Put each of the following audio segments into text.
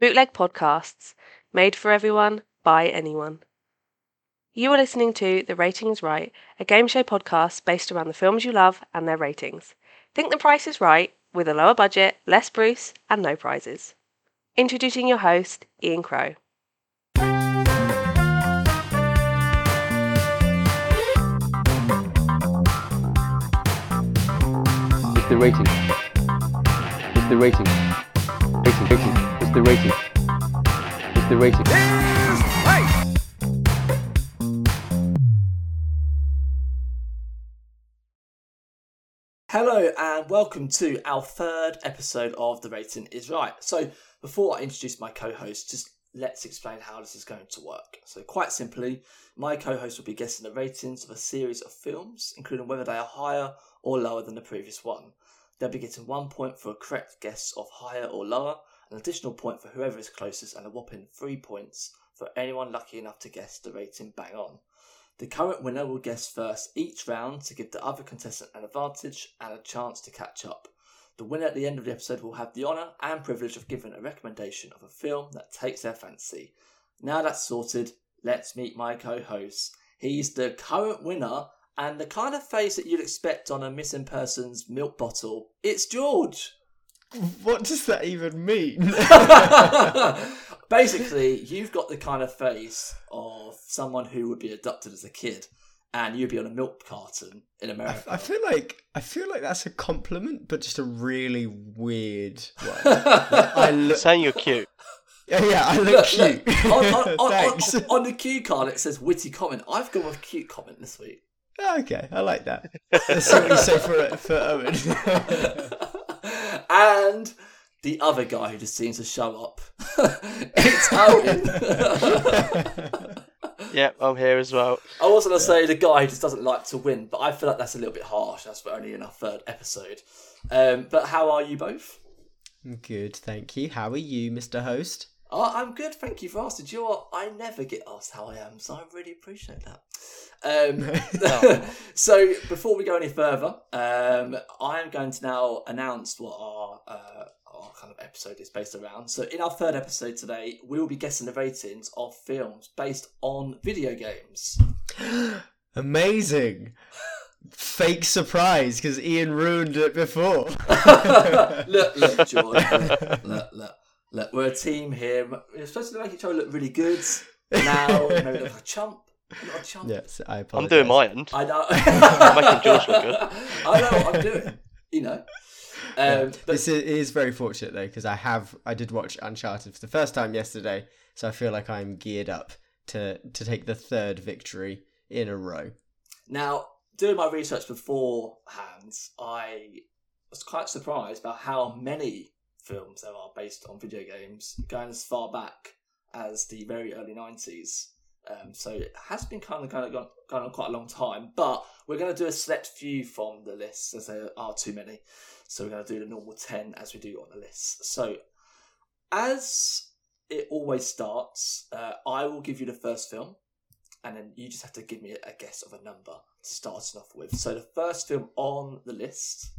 Bootleg podcasts, made for everyone, by anyone. You are listening to The Rating is Right, a game show podcast based around the films you love and their ratings. Think the price is right, with a lower budget, less Bruce, and no prizes. Introducing your host, Ian Crow. It's the rating. It's the rating. Rating, rating. It's the rating. It's the rating. Hello and welcome to our third episode of The Rating is Right. So, before I introduce my co host, just let's explain how this is going to work. So, quite simply, my co host will be guessing the ratings of a series of films, including whether they are higher or lower than the previous one. They'll be getting one point for a correct guess of higher or lower, an additional point for whoever is closest, and a whopping three points for anyone lucky enough to guess the rating bang on. The current winner will guess first each round to give the other contestant an advantage and a chance to catch up. The winner at the end of the episode will have the honour and privilege of giving a recommendation of a film that takes their fancy. Now that's sorted, let's meet my co host. He's the current winner and the kind of face that you'd expect on a missing person's milk bottle. It's George! What does that even mean? Basically, you've got the kind of face of someone who would be adopted as a kid, and you'd be on a milk carton in America. I feel like I feel like that's a compliment, but just a really weird one. I look, Saying you're cute. yeah, yeah, I look, Look, cute. look, on, on, on, Thanks. on, on the cue card it says witty comment. I've gone with cute comment this week. okay, I like that. Let's what you say for for Owen. And the other guy who just seems to show up. it's Owen. yep, I'm here as well. I was going to say the guy who just doesn't like to win, but I feel like that's a little bit harsh. That's for only in our third episode. Um, but how are you both? Good, thank you. How are you, Mr. Host? Oh, I'm good, thank you for asking. Do you know what? I never get asked how I am, so I really appreciate that. Um, so, before we go any further, um, I am going to now announce what our, uh, our kind of episode is based around. So, in our third episode today, we will be guessing the ratings of films based on video games. Amazing. Fake surprise because Ian ruined it before. look, look, George. Look, look, look, look. We're a team here. We're supposed to make each other look really good. Now, maybe look like a chump. Not a chump. yes, I I'm doing my end. I know. I'm making George look good. I know what I'm doing. You know. Um, but this is, is very fortunate though because I have I did watch Uncharted for the first time yesterday, so I feel like I'm geared up to to take the third victory in a row. now, doing my research beforehand, I was quite surprised about how many films there are based on video games, going as far back as the very early '90s. Um, so it has been kind of, kind of gone, gone on quite a long time, but we're going to do a select few from the list as there are too many. So we're going to do the normal 10 as we do on the list. So as it always starts, uh, I will give you the first film, and then you just have to give me a guess of a number to start off with. So the first film on the list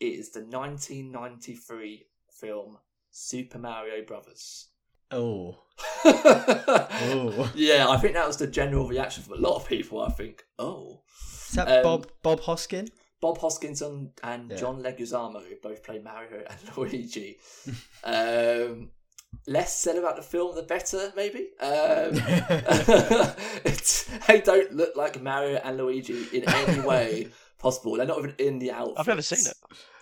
is the 1993 film Super Mario Brothers. Oh, oh. Yeah, I think that was the general reaction from a lot of people. I think, oh, is that Um, Bob Bob Hoskin? Bob Hoskinson and Yeah. John Leguizamo both play Mario and Luigi. um, less said about the film, the better, maybe. Um, it's, they don't look like Mario and Luigi in any way possible. They're not even in the outfit. I've never seen it.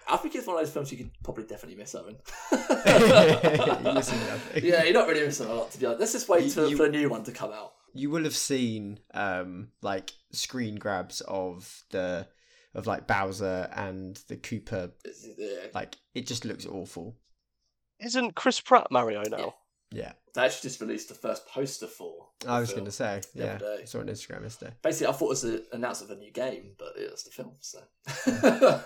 I think it's one of those films you could probably definitely miss, Owen. You're missing nothing. yeah, you're not really missing a lot, to be honest. Let's just wait You- till- you- for the new one to come out. You will have seen um like screen grabs of the of like Bowser and the Koopa. Yeah. Like it just looks awful. Isn't Chris Pratt Mario now? Yeah, They actually just released the first poster for. the I was going to say. the Yeah, other day. I saw it on Instagram yesterday. Basically, I thought it was an announcement of a new game, but it's the film. So,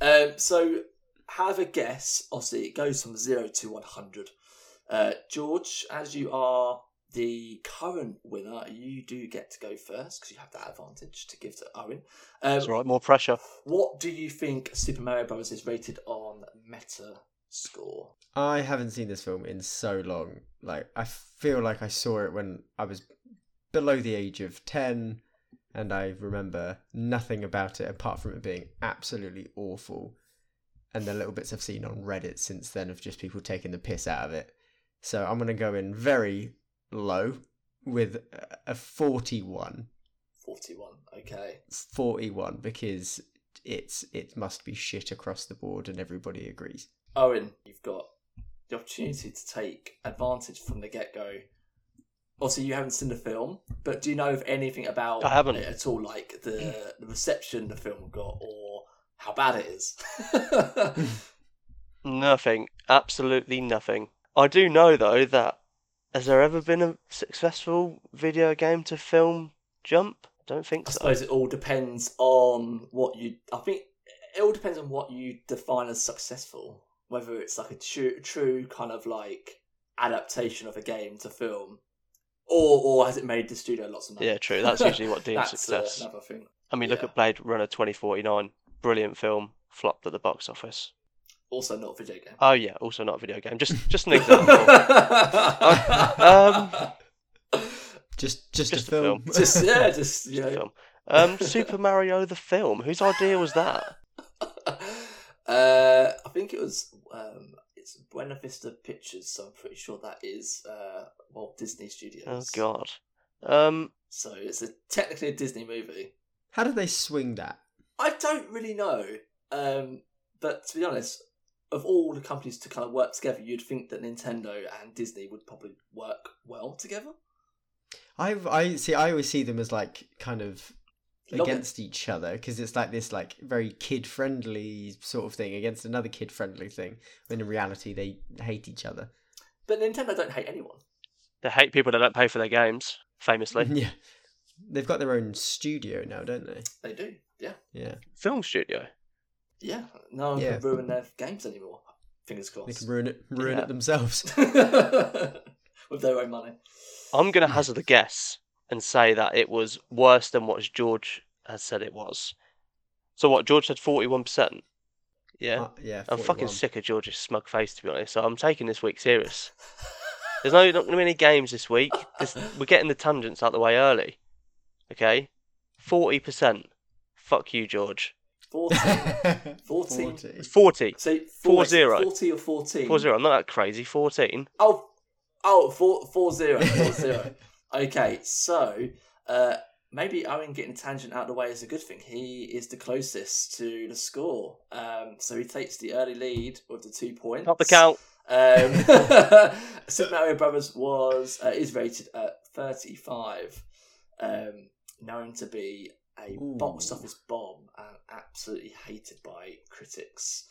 um, so have a guess. Obviously, it goes from zero to one hundred. Uh, George, as you are the current winner, you do get to go first because you have that advantage to give to Owen. Um, That's right, more pressure. What do you think Super Mario Bros. is rated on Meta score. I haven't seen this film in so long. Like I feel like I saw it when I was below the age of 10 and I remember nothing about it apart from it being absolutely awful. And the little bits I've seen on Reddit since then of just people taking the piss out of it. So I'm going to go in very low with a 41. 41. Okay. 41 because it's it must be shit across the board and everybody agrees. Owen, you've got the opportunity to take advantage from the get go. Also, you haven't seen the film, but do you know of anything about I haven't. it at all? Like the, the reception the film got, or how bad it is? Nothing. Absolutely nothing. I do know though that has there ever been a successful video game to film Jump? I don't think I so. suppose it all depends on what you. I think it all depends on what you define as successful. Whether it's like a true, true kind of like adaptation of a game to film, or or has it made the studio lots of money? Yeah, true. That's usually what deems That's, uh, success. another thing. I mean, look yeah. at Blade Runner 2049. Brilliant film. Flopped at the box office. Also, not a video game. Oh yeah, also not a video game. Just just an example. um, Just just, Just a a film. film. just yeah, just you Just a film. Um, Super Mario the film. Whose idea was that? Uh, I think it was um, it's Buena Vista Pictures, so I'm pretty sure that is uh, Walt Disney Studios. Oh God. Um, So it's a technically a Disney movie. How did they swing that? I don't really know, um, but to be honest, of all the companies to kind of work together, you'd think that Nintendo and Disney would probably work well together. I I see. I always see them as like kind of Love it. against each other because it's like this like very kid friendly sort of thing against another kid friendly thing. When in reality they hate each other. But Nintendo don't hate anyone. they hate people that don't pay for their games. Famously, yeah, they've got their own studio now, don't they? They do, yeah, Yeah, film studio. yeah. No one Yeah. can ruin their games anymore. Fingers crossed they can ruin it ruin Yeah. it themselves. With their own money. I'm going to hazard a guess and say that it was worse than what George has said it was. So what? George said 41%. Yeah. Uh, yeah, I'm fucking sick of George's smug face, to be honest. So I'm taking this week serious. There's no not going to be any games this week. This, we're getting the tangents out the way early. Okay, forty percent. Fuck you, George. 14. 14. 40. It's forty. So Four wait, zero. 40 or 14? Four zero. I'm not that crazy. Fourteen. Oh, oh, four, four zero, four zero. okay, so uh, maybe Owen getting a tangent out of the way is a good thing. He is the closest to the score, um, so he takes the early lead with the two points. Not the count. Um, Super Mario Brothers was uh, is rated at thirty five, um, known to be a box office bomb and absolutely hated by critics.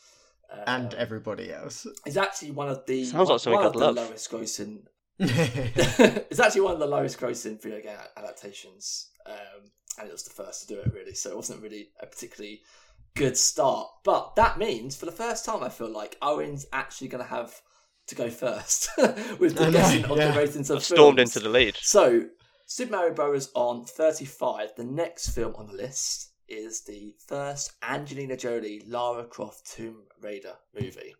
Um, and everybody else. it's actually one of the Sounds like one, something one of the love. lowest grossing. Yeah, it's actually one of the lowest grossing video game adaptations, um, and it was the first to do it really. So it wasn't really a particularly good start. But that means for the first time, I feel like Owen's actually going to have to go first with the I know, guessing of yeah. the ratings of Stormed films. into the lead. So, Super Mario Bros. on 35. The next film on the list is the first Angelina Jolie Lara Croft Tomb Raider movie.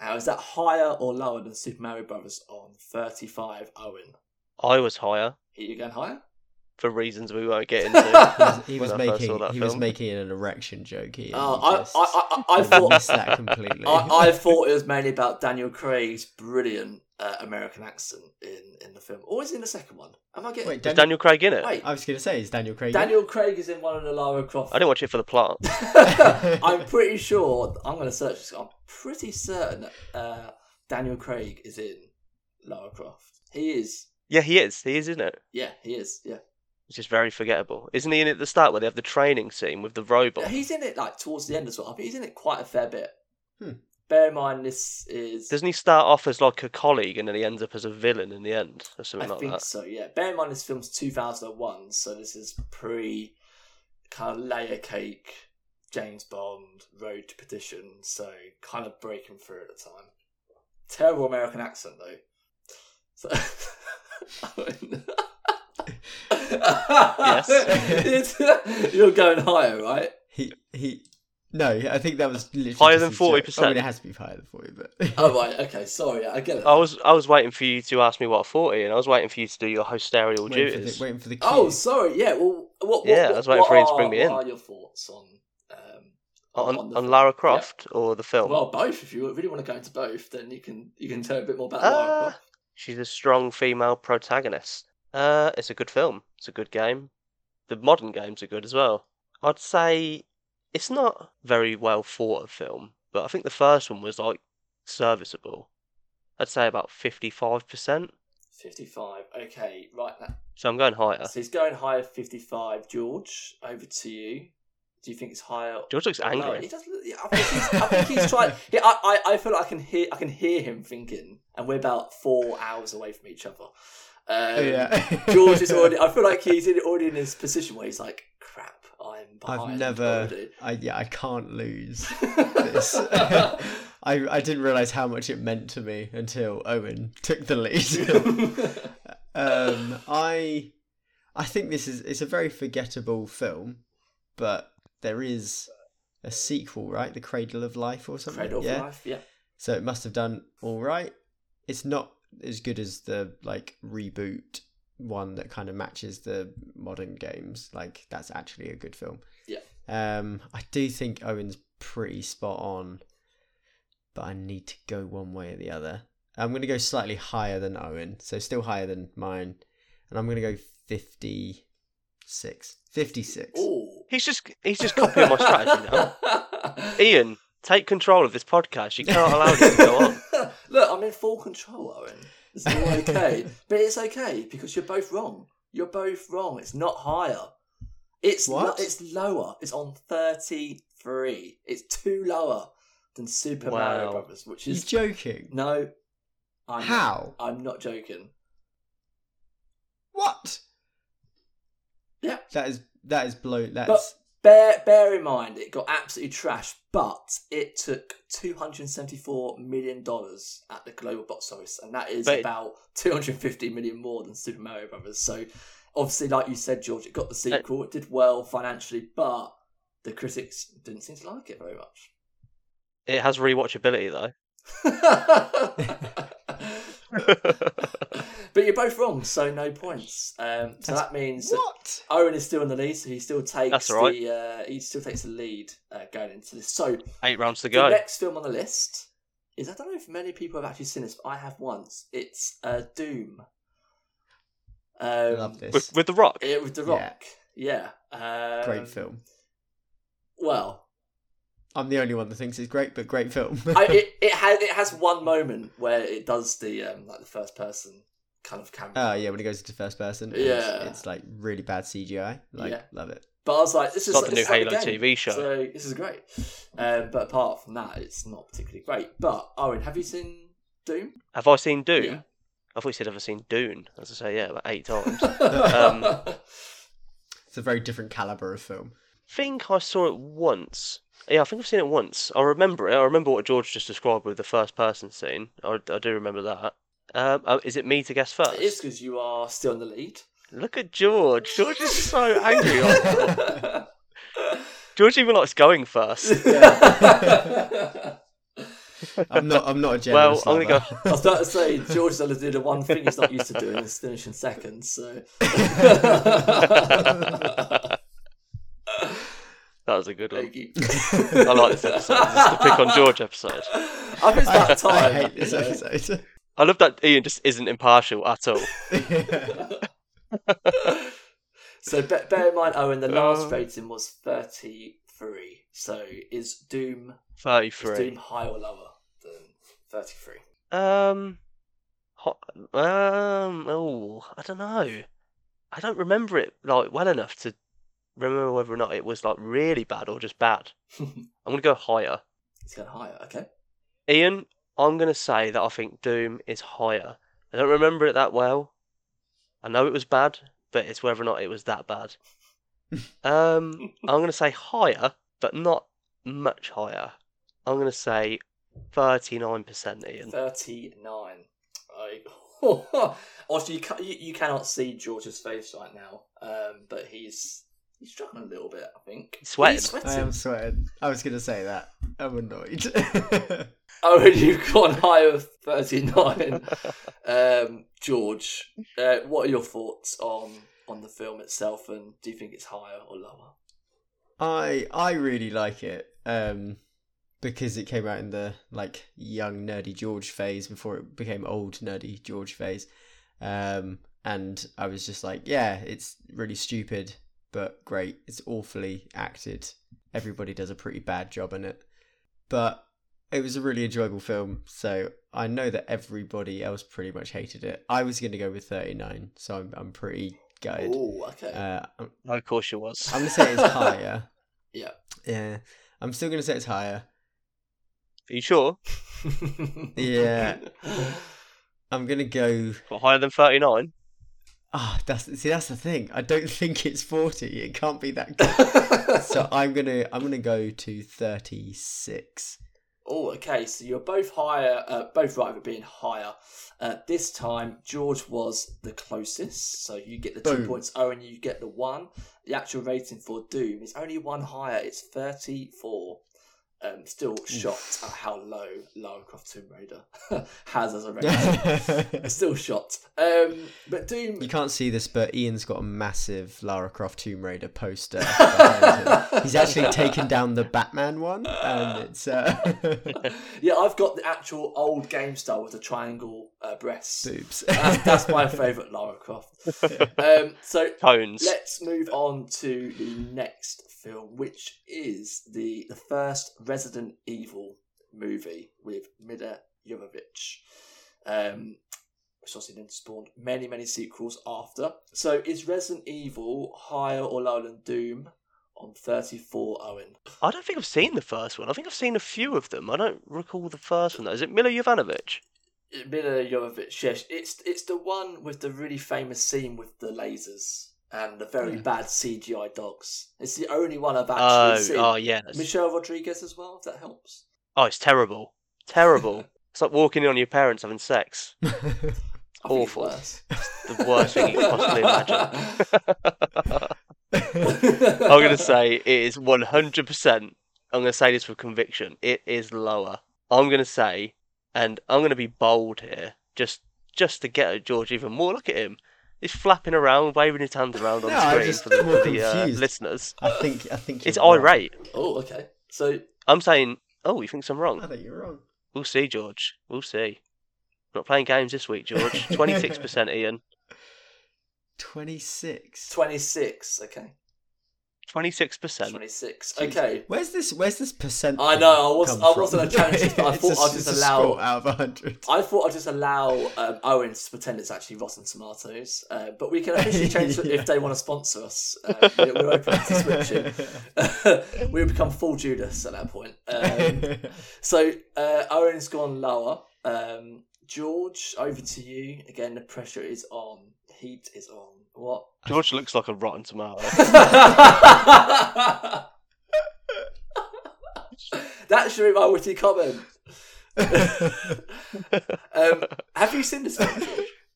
Now, is that higher or lower than Super Mario Brothers on 35, Owen? I was higher Are you going higher? For reasons we won't get into. he was I first saw making that he was making an erection joke here. Oh, You I, just I, I, I, I thought. missed that completely. I, I thought it was mainly about Daniel Craig's brilliant uh, American accent in, in the film. Or is it in the second one? Am I getting. Wait, Was Dan- Daniel Craig in it? Wait, I was going to say, is Daniel Craig? in? Daniel Craig is in one of the Lara Croft I didn't watch it for the plot. I'm pretty sure. I'm going to search this. I'm pretty certain that uh, Daniel Craig is in Lara Croft. He is. Yeah, he is. He is in it. Yeah, he is. Yeah, It's just very forgettable. Isn't he in it at the start where they have the training scene with the robot? Yeah, he's in it like towards the end as well. I think he's in it quite a fair bit. Hmm. Bear in mind, this is. Doesn't he start off as like a colleague and then he ends up as a villain in the end or I something like think that? so. Yeah. Bear in mind, this film's 2001, so this is pre kind of layer cake, James Bond, Road to Perdition. So kind of breaking through at the time. Terrible American accent though. So. Yes. You're going higher, right? He he No, I think that was literally Higher than 40%? I mean, it has to be higher than forty, but Oh right, okay, sorry, I get it. I was I was waiting for you to ask me what a forty, and I was waiting for you to do your hosterial waiting, for duties. the, waiting for the cue. Oh, sorry. Yeah. Well, what? what Yeah, I was waiting for you to bring me what in. are your thoughts on um, on the on film? Lara Yeah. Croft or the film? Well, both. If you really want to go into both, then you can you can tell a bit more about Lara Uh, Croft. she's a strong female protagonist. Uh, it's a good film. It's a good game. The modern games are good as well. I'd say it's not very well thought of film, but I think the first one was like serviceable. I'd say about fifty-five percent. Fifty-five. Okay, right now. So I'm going higher. So he's going higher. Fifty-five. George, over to you. Do you think it's higher? George looks angry. He does. look- I think he's, I think he's trying. Yeah, I, I, I feel like I can hear. I can hear him thinking, and we're about four hours away from each other. Um, yeah. George is already. I feel like he's in, already in his position where he's like, "Crap, I'm behind." I've never. I yeah, I can't lose. this. I I didn't realize how much it meant to me until Owen took the lead. um, I I think this is it's a very forgettable film, but there is a sequel, right? The Cradle of Life or something. Cradle of. Life. Yeah. So it must have done all right. It's not as good as the like reboot one that kind of matches the modern games. Like that's actually a good film. Yeah. Um, I do think Owen's pretty spot on, but I need to go one way or the other. I'm going to go slightly higher than Owen, so still higher than mine, and I'm going to go 56. 56. Ooh. He's just he's just copying my strategy now. Ian, take control of this podcast. You can't allow this to go on. Look, I'm in full control, Owen. It's all okay, but it's okay because you're both wrong. You're both wrong. It's not higher. It's lo- What? it's lower. It's on thirty three. It's two lower than Super Mario Wow. Brothers, which You're is joking. no. I'm How? I'm not joking. What? Yeah. That is that is blow. That's Bear bear in mind, it got absolutely trashed, but it took two hundred seventy four million dollars at the global box office, and that is But about two hundred fifty million more than Super Mario Brothers. So, obviously, like you said, George, it got the uh, sequel. It did well financially, but the critics didn't seem to like it very much. It has rewatchability though. but you're both wrong, so no points. Um, so that means that? Owen is still in the lead, so he still takes That's all right. the uh, he still takes the lead uh, going into this. So Eight rounds to the go. next film on the list is I don't know if many people have actually seen this, but I have once. It's uh, Doom. I Um, love this. With, with the Rock. It with The Rock. Yeah. Um, great film. Well, I'm the only one that thinks it's great, but great film. I, it it has it has one moment where it does the um, like the first person kind of camera. Oh yeah, when it goes into first person, Yeah. it's, it's like really bad CGI. Like, Yeah. love it. But I was like, this is It's like the new is like Halo game. TV show. So this is great. Um, but apart from that, it's not particularly great. But Owen, have you seen Doom? Have I seen Doom? Yeah. I thought you said ever seen Dune. As I say, yeah, about eight times. Um, It's a very different caliber of film. think I saw it once. Yeah, I think I've seen it once. I remember it. I remember what George just described with the first person scene. I, I do remember that. Um, uh, is it me to guess first? it is because you are still in the lead. Look at George. George is so angry. right. George even likes going first. I'm not. I'm not a generous. well, I'm gonna lover. go. I was about to say George is only doing the one thing he's not used to doing is finishing second. So That was a good one. you. I like this episode. This is the pick on George episode. I think it's I, about time. I hate this episode. I love that Ian just isn't impartial at all. So be- bear in mind, Owen, the last Uh. rating was thirty-three. So is Doom is 33. Doom higher or lower than thirty-three? Um, hot, um, oh, I don't know. I don't remember it like well enough to remember whether or not it was like really bad or just bad. I'm gonna go higher. It's going higher. Okay. Ian, I'm gonna say that I think Doom is higher. I don't remember it that well. I know it was bad, but it's whether or not it was that bad. Um, I'm gonna say higher, but not much higher. I'm gonna say 39%, Ian. Thirty-nine. I. Obviously, you, ca- you, you cannot see George's face right now, um, but he's He's struggling a little bit, I think. He's sweating. I am sweating. I was going to say that. I'm annoyed. Oh, and you've gone higher of 39. um, George, uh, what are your thoughts on on the film itself, and do you think it's higher or lower? I I really like it um, because it came out in the like young nerdy George phase before it became old nerdy George phase, um, and I was just like, yeah, it's really stupid but great. It's awfully acted. Everybody does a pretty bad job in it, but it was a really enjoyable film. So I know that everybody else pretty much hated it. I was going to go with thirty nine, so I'm I'm pretty gutted. Oh, okay. Uh, I'm, No, of course you was. I'm gonna say it's higher. yeah. Yeah, I'm still gonna say it's higher. Are you sure? Yeah. I'm gonna go. What, higher than 39? Ah, that's see, that's the thing. I don't think it's forty. It can't be that good. so I'm gonna I'm gonna go to thirty six. Oh, okay. So you're both higher, uh, both right with being higher. Uh, this time, George was the closest, so you get the two Boom. points. Oh, and you get the one. The actual rating for Doom is only one higher. It's thirty-four. Um, still shocked at how low Lara Croft Tomb Raider has as a rating. still shocked. Um, but Doom. You can't see this, but Ian's got a massive Lara Croft Tomb Raider poster. him. He's actually taken down the Batman one, and it's uh, yeah, I've got the actual old game style with the triangle uh, breasts. boobs. That's, that's my favourite Lara Croft. Um, so Tones. let's move on to the next film, which is the the first Resident Evil movie with Milla Jovovich. Um, which obviously then spawned many, many sequels after. So is Resident Evil higher or lower than Doom on 34, Owen? I don't think I've seen the first one. I think I've seen a few of them. I don't recall the first one though. Is it Milla Jovanovic? Milla Jovovich, yes. It's, it's the one with the really famous scene with the lasers and the very Yeah. bad CGI dogs. It's the only one I've actually Oh, seen. oh yeah. that's- Michelle Rodriguez as well, if that helps. Oh, it's terrible. Terrible. it's like walking in on your parents having sex. Awful. worse. The worst thing you could possibly imagine. I'm going to say it is 100%. I'm going to say this with conviction. It is lower. I'm going to say, and I'm going to be bold here, just just to get at George even more. Look at him. He's flapping around, waving his hands around on No, the screen just for the, more for the uh, listeners. I think I think It's you're wrong. irate. oh, okay. So, I'm saying, oh, he thinks I'm wrong. I think you're wrong. We'll see, George. We'll see. Not playing games this week, George. 26%, Ian. Twenty six. 26, okay. 26%. 26, okay. Where's this? Where's this percent? I know, I was- I wasn't from? a challenge, but I It's thought a- I'd just it's allow- score out of hundred. I thought I'd just allow um, Owens to pretend it's actually Rotten Tomatoes, uh, but we can officially change Yeah. if they want to sponsor us. Uh, we're, we're open to switching. we would become full Judas at that point. Um, so uh, Owen's gone lower. Um, George, over to you. Again, the pressure is on. Heat is on. What? George looks like a rotten tomato. that should be my witty comment. um, have you seen this film,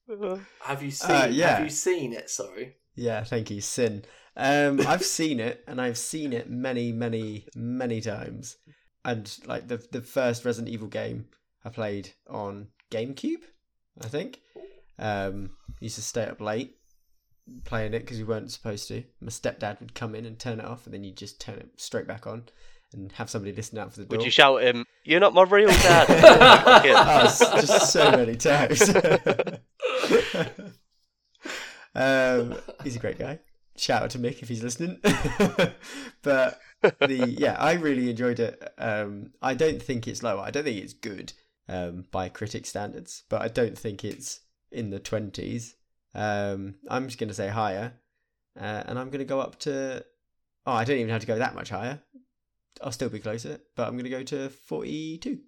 George? Have you seen? Uh, yeah. Have you seen it? Sorry. yeah, thank you, Sin. Um, I've seen it, and I've seen it many, many, many times. And like the the first Resident Evil game I played on GameCube, I think. Um, used to stay up late playing it because you weren't supposed to. My stepdad would come in and turn it off, and then you just turn it straight back on and have somebody listen out for the door. Would you shout at him, You're not my real dad? Oh, just so many times. um, he's a great guy. Shout out to Mick if he's listening. but the yeah, I really enjoyed it. Um, I don't think it's low. I don't think it's good um, by critic standards, but I don't think it's in the twenties. Um, I'm just going to say higher, uh, and I'm going to go up to. Oh, I don't even have to go that much higher. I'll still be closer, but I'm going to go to forty-two.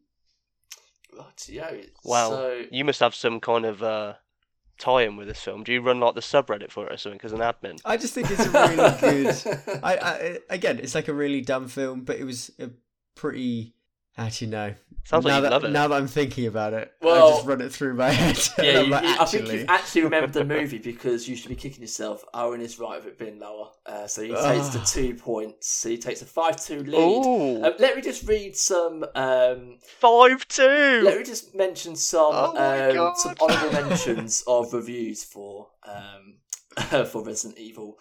Right, yeah. Wow. So, You must have some kind of uh, tie in with this film. Do you run like the subreddit for it or something as an admin? I just think it's a really good. I, I again, it's like a really dumb film, but it was a pretty Actually, no. Sounds like now you that, love it. Now that I'm thinking about it, I just run it through my head. Yeah, I'm you, like, you- I think actually, you've actually remembered the movie because you should be kicking yourself. Owen is right of it being lower. Uh, so he takes the Ah. two points. So he takes a 5 2 lead. Um, let me just read some. Um, five two. let me just mention some Oh um, some honourable mentions of reviews for um, for Resident Evil.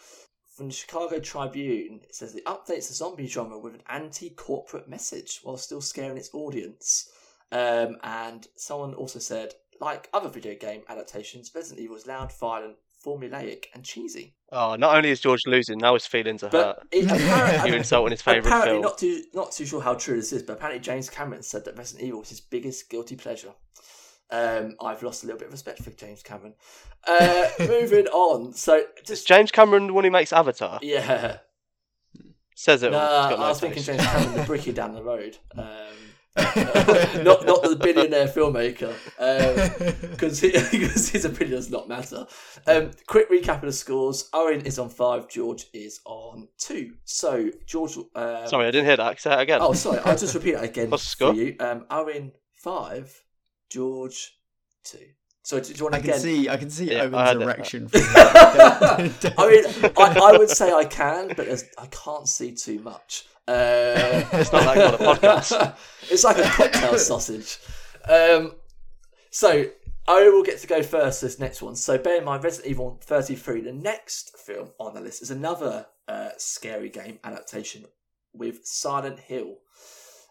From the Chicago Tribune, it says it updates the zombie genre with an anti-corporate message while still scaring its audience. Um, and someone also said, like other video game adaptations, Resident Evil is loud, violent, formulaic, and cheesy. Oh, not only is George losing, now his feelings are hurt. But it, apparently, You're insulting his favourite apparently film. not too not too sure how true this is, but apparently James Cameron said that Resident Evil was his biggest guilty pleasure. Um, I've lost a little bit of respect for James Cameron. Uh, moving on, so Is just James Cameron the one who makes Avatar? yeah, Says it no, all. It's got no I was thinking taste. James Cameron, the brickie down the road, um, not not the billionaire filmmaker, because because his opinion does not matter. Um, quick recap of the scores: Owen is on five, George is on two. So George, uh, Sorry, I didn't hear that. Say that again. Oh, sorry. I'll just repeat that again What's the for you. Um, Owen five, George two. So do, do you want I to can again? see, I can see Yeah, I Owen's had erection. From that. I mean, I, I would say I can, but I can't see too much. Uh, It's not that kind of podcast. it's like a cocktail sausage. Um, so I will get to go first. This next one. So bear in mind, Resident Evil 33. The next film on the list is another uh, scary game adaptation with Silent Hill.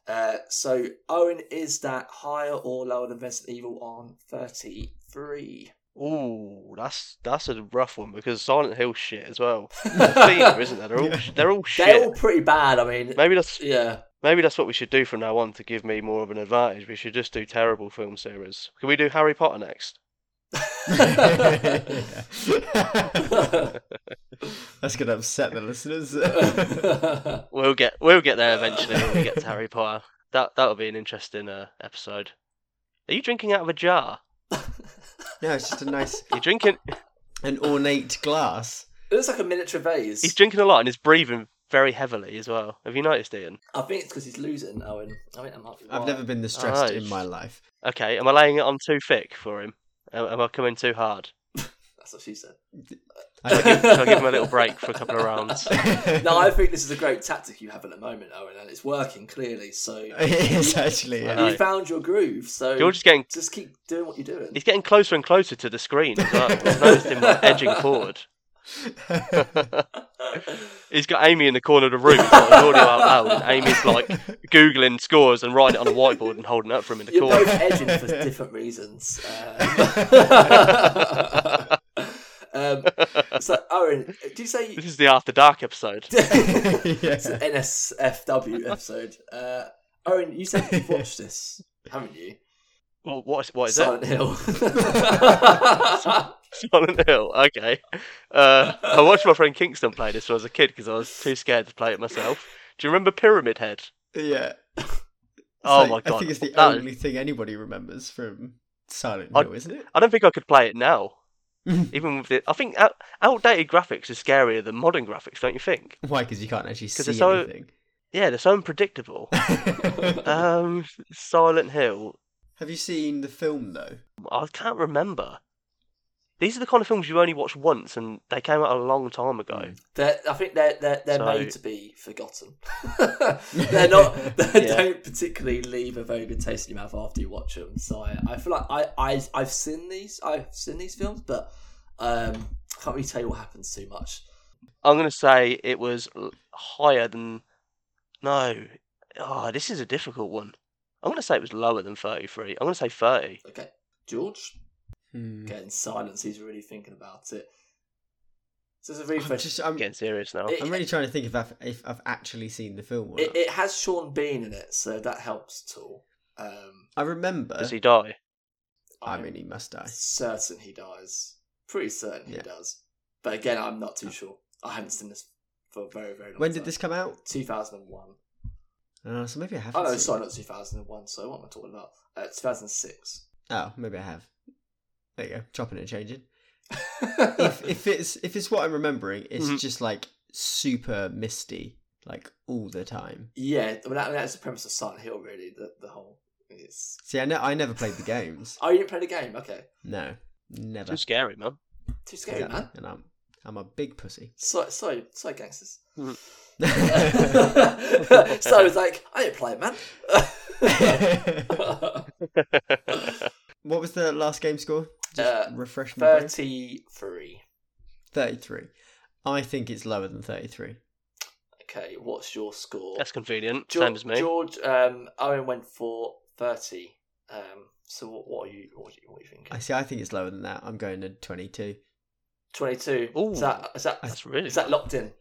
Uh, so Owen, is that higher or lower than Resident Evil on 33? Ooh, that's that's a rough one because Silent Hill shit as well. Theme, isn't there? They're all they're all shit. They're all pretty bad. I mean, Maybe that's yeah. maybe that's what we should do from now on to give me more of an advantage. We should just do terrible film series. Can we do Harry Potter next? That's gonna upset the listeners. We'll get we'll get there eventually when we get to Harry Potter. That that'll be an interesting uh, episode. Are you drinking out of a jar? no, it's just a nice, You're drinking. an ornate glass. It looks like a miniature vase. He's drinking a lot and he's breathing very heavily as well. Have you noticed, Ian? I think it's because he's losing, Owen. I think that might be I've never been this stressed Oh, in my life. Okay, am I laying it on too thick for him? Am am I coming too hard? That's what she said. I Shall I give him a little break for a couple of rounds? No, I think this is a great tactic you have at the moment, Owen, and it's working clearly. So it is actually. Yeah. know. you found your groove. So George is getting just keep doing what you're doing. he's getting closer and closer to the screen as well. I've noticed him like, edging forward. He's got Amy in the corner of the room. He's got his audio out loud, and Amy's like googling scores and writing it on a whiteboard and holding it up for him in the You're corner. both edging for different reasons. Um, um, so, Owen, do you say This is the After Dark episode. it's an NSFW episode? Uh, Owen, you said you've watched this, haven't you? Well, what is, what is Silent Hill. Silent Hill. Okay. Uh, I watched my friend Kingston play this when I was a kid because I was too scared to play it myself. Do you remember Pyramid Head? yeah. Oh like- my god! I think it's the That- only thing anybody remembers from Silent I- Hill, isn't it? I don't think I could play it now. Even with it, I think out, outdated graphics are scarier than modern graphics, don't you think? Why? Because you can't actually see so- anything. Yeah, they're so unpredictable. um, Silent Hill. Have you seen the film though? I can't remember. These are the kind of films you only watch once, and they came out a long time ago. They're, I think they're they're, they're So- made to be forgotten. they're not. They Yeah. don't particularly leave a very good taste in your mouth after you watch them. So I, I feel like I, I I've seen these I've seen these films, but um, I can't really tell you what happens too much. I'm gonna say it was higher than. No, oh, this is a difficult one. I'm gonna say it was lower than 33. I'm gonna say 30. Okay, George, Hmm. getting silence. He's really thinking about it. So it's a I'm refresh. just, I'm, Getting serious now. It- I'm really trying to think if I've, if I've actually seen the film or It, not. it has Sean Bean in it, so that helps at all. Um, I remember. Does he die? I I'm mean, he must die. certain he dies. Pretty certain he Yeah. does. But again, I'm not too sure. I haven't seen this for a very, very long When time. did this come out? 2001. Uh, so maybe I haven't. Oh no, seen sorry, it. not 2001. So what am I talking about? Uh, 2006. Oh, maybe I have. There you go, chopping and changing. if if it's if it's what I'm remembering, it's Mhm. just like super misty. like all the time. Yeah, I mean, that, that's the premise of Silent Hill, really. The the whole is. See, I, ne- I never played the games. Oh, you didn't play the game? Okay, No, never. Too scary, man. too scary, Yeah, man. And I'm I'm a big pussy. So, sorry, sorry, gangsters. Mhm. so was like I didn't play it, man. what was the last game score? Just Uh, refresh my brain. Thirty-three. 33. I think it's lower than 33. Okay, what's your score? That's convenient. George, Same as me. George um, Owen went for thirty. Um, so what, what are you? What are you, what are you thinking? I see. I think it's lower than that. I'm going to 22. Twenty-two. Ooh, is that is that That's really. is that locked in?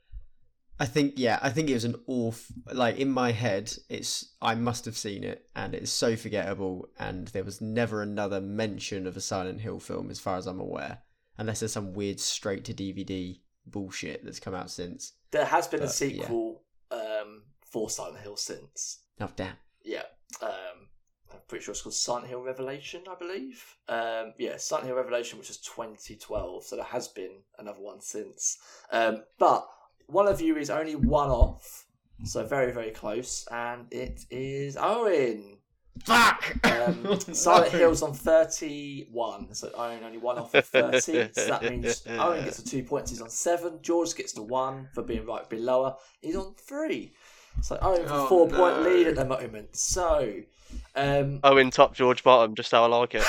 I think yeah. I think it was an awf. Like in my head, it's I must have seen it, and it's so forgettable. And there was never another mention of a Silent Hill film, as far as I'm aware, unless there's some weird straight to DVD bullshit that's come out since. There has been a But, yeah. sequel um, for Silent Hill since. Oh damn! Yeah. Um, I'm pretty sure it's called Silent Hill Revelation, I believe. Um, yeah, Silent Hill Revelation, which was 2012. So there has been another one since. Um, but one of you is only one off. So very, very close. And it is Owen. Fuck. Um, Silent Hill's on 31. So Owen only one off of 30. so that means Owen gets the two points. He's on seven. George gets the one for being right below her. He's on three. So Owen with a Oh, four point lead at the moment. So. Um, in top, George bottom, just how I like it.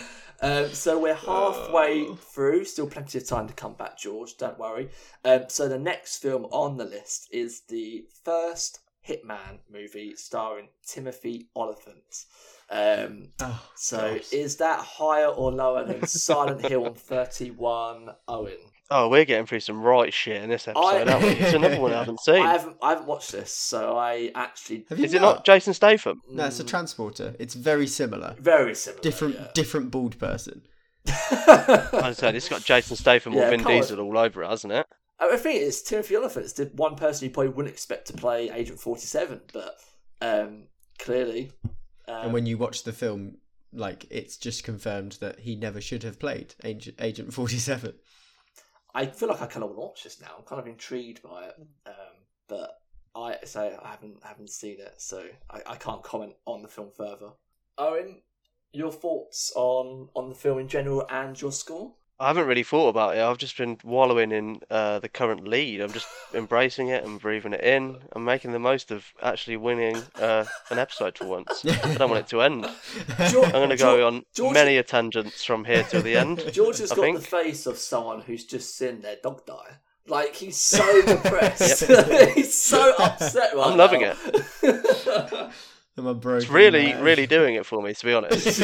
um, so we're halfway Oh. through. Still plenty of time to come back, George. Don't worry. Um, so the next film on the list is the first Hitman movie starring Timothy Olyphant. Um, Oh, so God. is that higher or lower than Silent Hill on thirty-one? Owen, Oh, we're getting through some right shit in this episode, I- It's another one I haven't seen. I haven't I haven't watched this, so I actually Have you Is it not Jason Statham? No, it's a Mm, transporter. It's very similar. very similar. Different, yeah. different bald person. I said it's got Jason Statham Yeah, or Vin come on. Diesel all over it, hasn't it? I think it's Timothy Olyphant's the one person you probably wouldn't expect to play Agent Forty Seven, but um, clearly, um, and when you watch the film, like it's just confirmed that he never should have played Agent Agent Forty Seven. I feel like I kind of want to watch this now. I'm kind of intrigued by it, um, but I say I haven't haven't seen it, so I, I can't comment on the film further. Owen, your thoughts on on the film in general and your score? I haven't really thought about it. I've just been wallowing in uh, the current lead. I'm just embracing it and breathing it in. I'm making the most of actually winning uh, an episode for once. I don't want it to end. George, I'm going to go on George- many a tangents from here till the end. George has I got think. the face of someone who's just seen their dog die. Like he's so depressed. he's so upset right I'm loving it. I'm a broken It's really, man. really doing it for me, to be honest.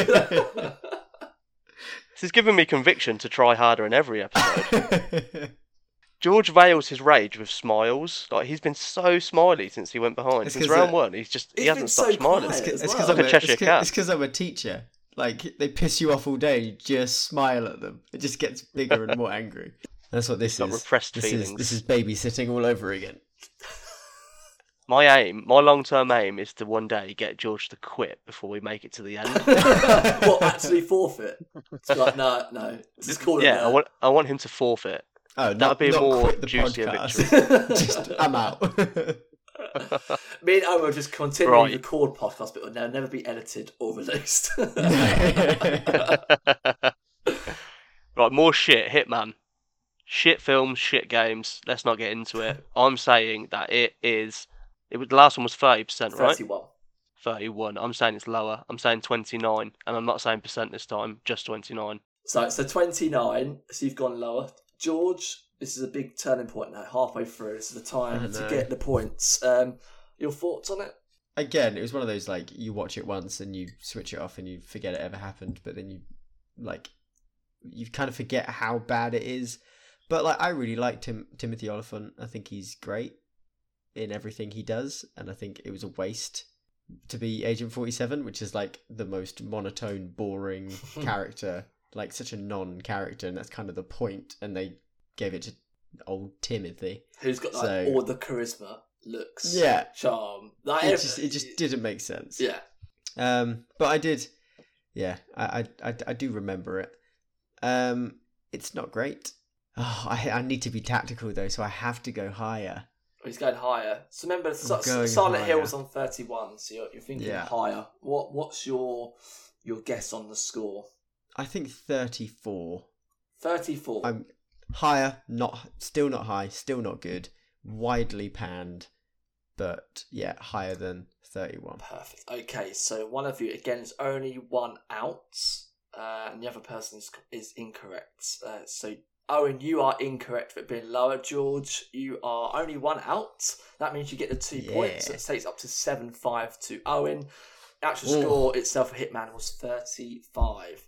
This has given me conviction to try harder in every episode. George veils his rage with smiles. Like he's been so smiley since he went behind. It's Since 'cause, round uh, one, he's just he hasn't been stopped so smiling. It's because well. like a Cheshire it's 'cause- cat. It's because I'm a teacher. Like they piss you off all day, you just smile at them. It just gets bigger and more angry. That's what this Got is. repressed this feelings. is this is babysitting all over again. My aim, my long-term aim, is to one day get George to quit before we make it to the end. what actually forfeit? It's like no, no. Just call it. yeah, I want, I want him to forfeit. Oh, That not, would be a more juicy the juicier podcast. just I'm out. Me and Owen will just continue Right. to record podcasts, but it will never be edited or released. right, more shit. Hitman. Shit films, shit games. Let's not get into it. I'm saying that it is. It was the last one was thirty percent, right? Thirty-one. Thirty-one. I'm saying it's lower. I'm saying twenty-nine, and I'm not saying percent this time. Just twenty-nine. So so twenty-nine. So you've gone lower. George, this is a big turning point now. Halfway through, this is the time to get the points. Um, your thoughts on it? Again, it was one of those like you watch it once and you switch it off and you forget it ever happened, but then you like you kind of forget how bad it is. But like I really like him, Timothy Olyphant. I think he's great in everything he does, and I think it was a waste to be Agent Forty Seven, which is like the most monotone, boring character, like such a non-character, and that's kind of the point. And they gave it to old Timothy. Who's got like So- all the charisma, looks, Yeah. charm? Like, It just it just didn't make sense. Yeah. Um, but I did, yeah, I, I, I, I do remember it. Um, it's not great. Oh, I, I need to be tactical though, so I have to go higher. He's going higher. So remember, going Silent higher. Hill's on thirty-one. So you're, you're thinking Yeah. higher. What What's your your guess on the score? I think 34. Thirty-four. I'm higher, not still not high, still not good. Widely panned, but yeah, higher than 31. Perfect. Okay, so one of you again is only one out, uh, and the other person is is incorrect. Uh, so Owen, you are incorrect for it being lower. George, you are only one out. That means you get the two points. It takes up to seven five to Owen. Actual Ooh. score itself for Hitman was thirty five.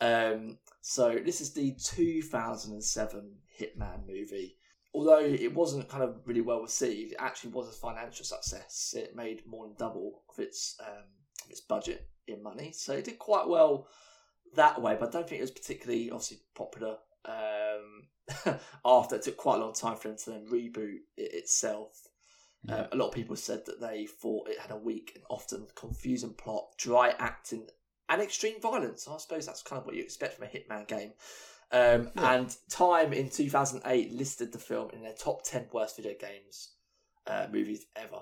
Um, so this is the two thousand and seven Hitman movie. Although it wasn't kind of really well received, it actually was a financial success. It made more than double of its um, of its budget in money, so it did quite well that way. But I don't think it was particularly obviously popular. Um, after it took quite a long time for them to then reboot it itself. Uh, a lot of people said that they thought it had a weak and often confusing plot, dry acting, and extreme violence. I suppose that's kind of what you expect from a Hitman game. Um, Yeah. And Time in 2008 listed the film in their top 10 worst video games uh, movies ever.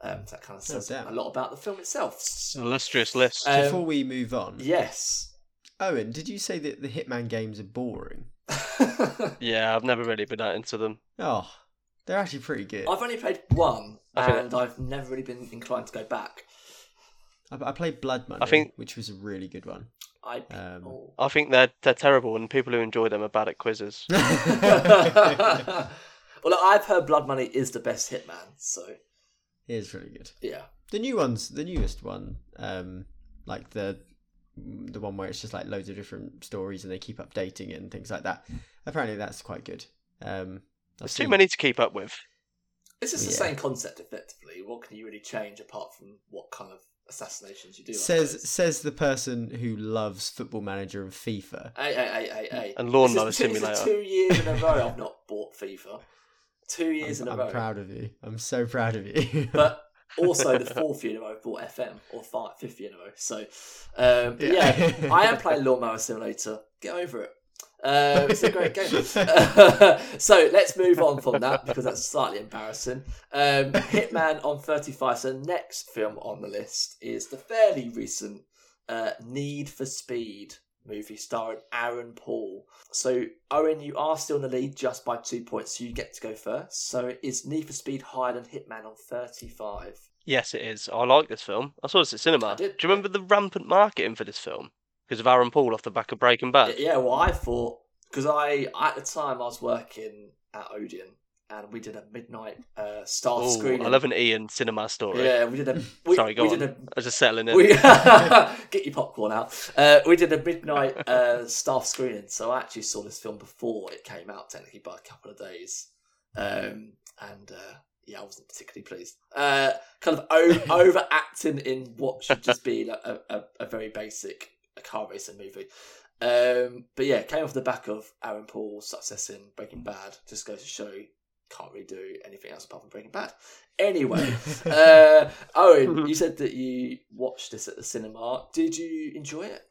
Um, so that kind of Oh, says damn. a lot about the film itself. Illustrious list. Um, Before we move on, Yes. Owen, did you say that the Hitman games are boring? yeah, I've never really been that into them. Oh, they're actually pretty good. I've only played one, I think- and I've never really been inclined to go back. I, I played Blood Money, I think- which was a really good one. I Um, oh. I think they're they're terrible, and people who enjoy them are bad at quizzes. well, look, I've heard Blood Money is the best Hitman, so It is really good. yeah. The new ones, the newest one, um, like the the one where it's just like loads of different stories and they keep updating it and things like that. Apparently, that's quite good. Um, I've There's too many to keep up with. It's just the Yeah. same concept, effectively. What can you really change apart from what kind of assassinations you do? Says suppose? says the person who loves Football Manager and FIFA. Hey, hey, hey, hey, hey. And Lawnmower This is- this is Simulator. two years in a row I've not bought FIFA. Two years I'm, in a I'm row. I'm proud of you. I'm so proud of you. But also the fourth year in a row I've bought FM, or five, fifth year in a row. So, um, yeah. Yeah. I am playing Lawnmower Simulator. Get over it. Uh, it's a great game. so let's move on from that because that's slightly embarrassing. Um, Hitman on 35. So next film on the list is the fairly recent uh, Need for Speed movie starring Aaron Paul. So Owen, you are still in the lead just by two points, so you get to go first. So is Need for Speed higher than Hitman on 35? Yes, it is. I like this film. I saw this at cinema. Do you remember the rampant marketing for this film? Because of Aaron Paul off the back of Breaking Bad. Yeah, well, I thought because I at the time I was working at Odeon and we did a midnight uh, staff Ooh, screening. I love an Ian cinema story. Yeah, we did a. We, Sorry, go we on. Did I was just settling a, in. we get your popcorn out. Uh, we did a midnight uh, staff screening, so I actually saw this film before it came out, technically by a couple of days, um, and uh, yeah, I wasn't particularly pleased. Uh, kind of o- overacting in what should just be like a, a, a very basic car racing movie. Um, but yeah, came off the back of Aaron Paul's success in Breaking Bad. Just goes to show can't really do anything else apart from Breaking Bad. Anyway, uh, Owen, you said that you watched this at the cinema. Did you enjoy it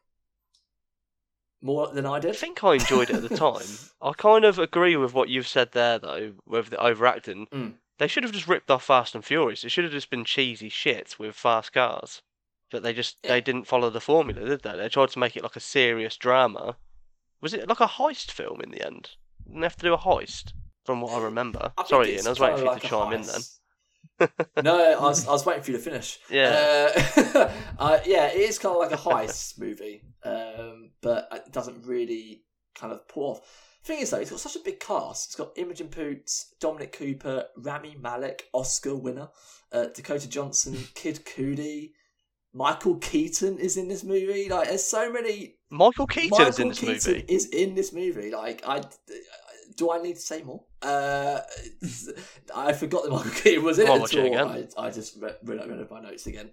more than I did. I think I enjoyed it at the time. I kind of agree with what you've said there, though, with the overacting. Mm. They should have just ripped off Fast and Furious. It should have just been cheesy shit with fast cars. But they just Yeah. they didn't follow the formula, did they? They tried to make it like a serious drama. Was it like a heist film in the end? Didn't they have to do a heist, from what I remember. I Sorry, Ian. I was waiting for you to like chime in then. no, I was, I was waiting for you to finish. Yeah. Uh, uh, yeah, it is kind of like a heist movie, um, but it doesn't really kind of pull off. Thing is, though, it's got such a big cast. It's got Imogen Poots, Dominic Cooper, Rami Malek, Oscar winner, uh, Dakota Johnson, Kid Cudi, Michael Keaton is in this movie. Like, there's so many. Michael Keaton Michael is in this Keaton movie. is in this movie. Like, I do I need to say more? Uh, I forgot that Michael Keaton was in I'll it at all. I, I just read, read, read my notes again.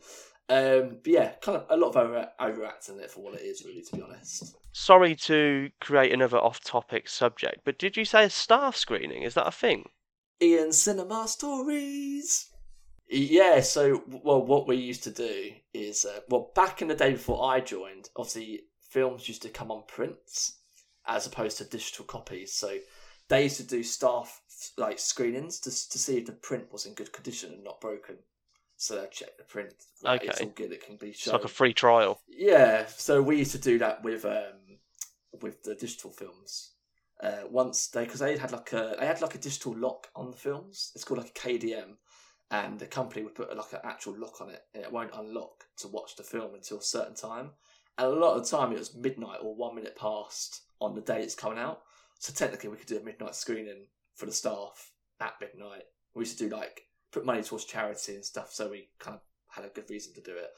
Um, but yeah, kind of a lot of over, overacting it for what it is, really, to be honest. Sorry to create another off-topic subject, but did you say a staff screening? Is that a thing? Ian Cinema Stories. Yeah, so well, what we used to do is, uh, well, back in the day before I joined, obviously films used to come on prints as opposed to digital copies. So they used to do staff like screenings to to see if the print was in good condition and not broken. So they check the print. Like, It's Okay. all good. It can be It's shown. like a free trial. Yeah, so we used to do that with um with the digital films. Uh, once they because they had like a they had like a digital lock on the films. It's called like a KDM, and the company would put like an actual lock on it, and it won't unlock to watch the film until a certain time. And a lot of the time, it was midnight or one minute past on the day it's coming out. So technically, we could do a midnight screening for the staff at midnight. We used to do like put money towards charity and stuff, so we kind of had a good reason to do it.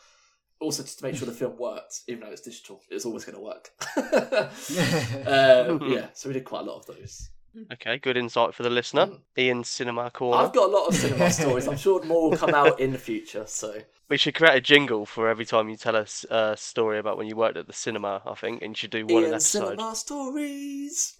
Also, just to make sure the film worked, even though it's digital, it's always going to work. uh, yeah, so we did quite a lot of those. Okay, good insight for the listener. Mm. Ian's Cinema Corner. I've got a lot of cinema stories. I'm sure more will come out in the future. So We should create a jingle for every time you tell us a story about when you worked at the cinema, I think, and you should do one an Ian episode. cinema stories.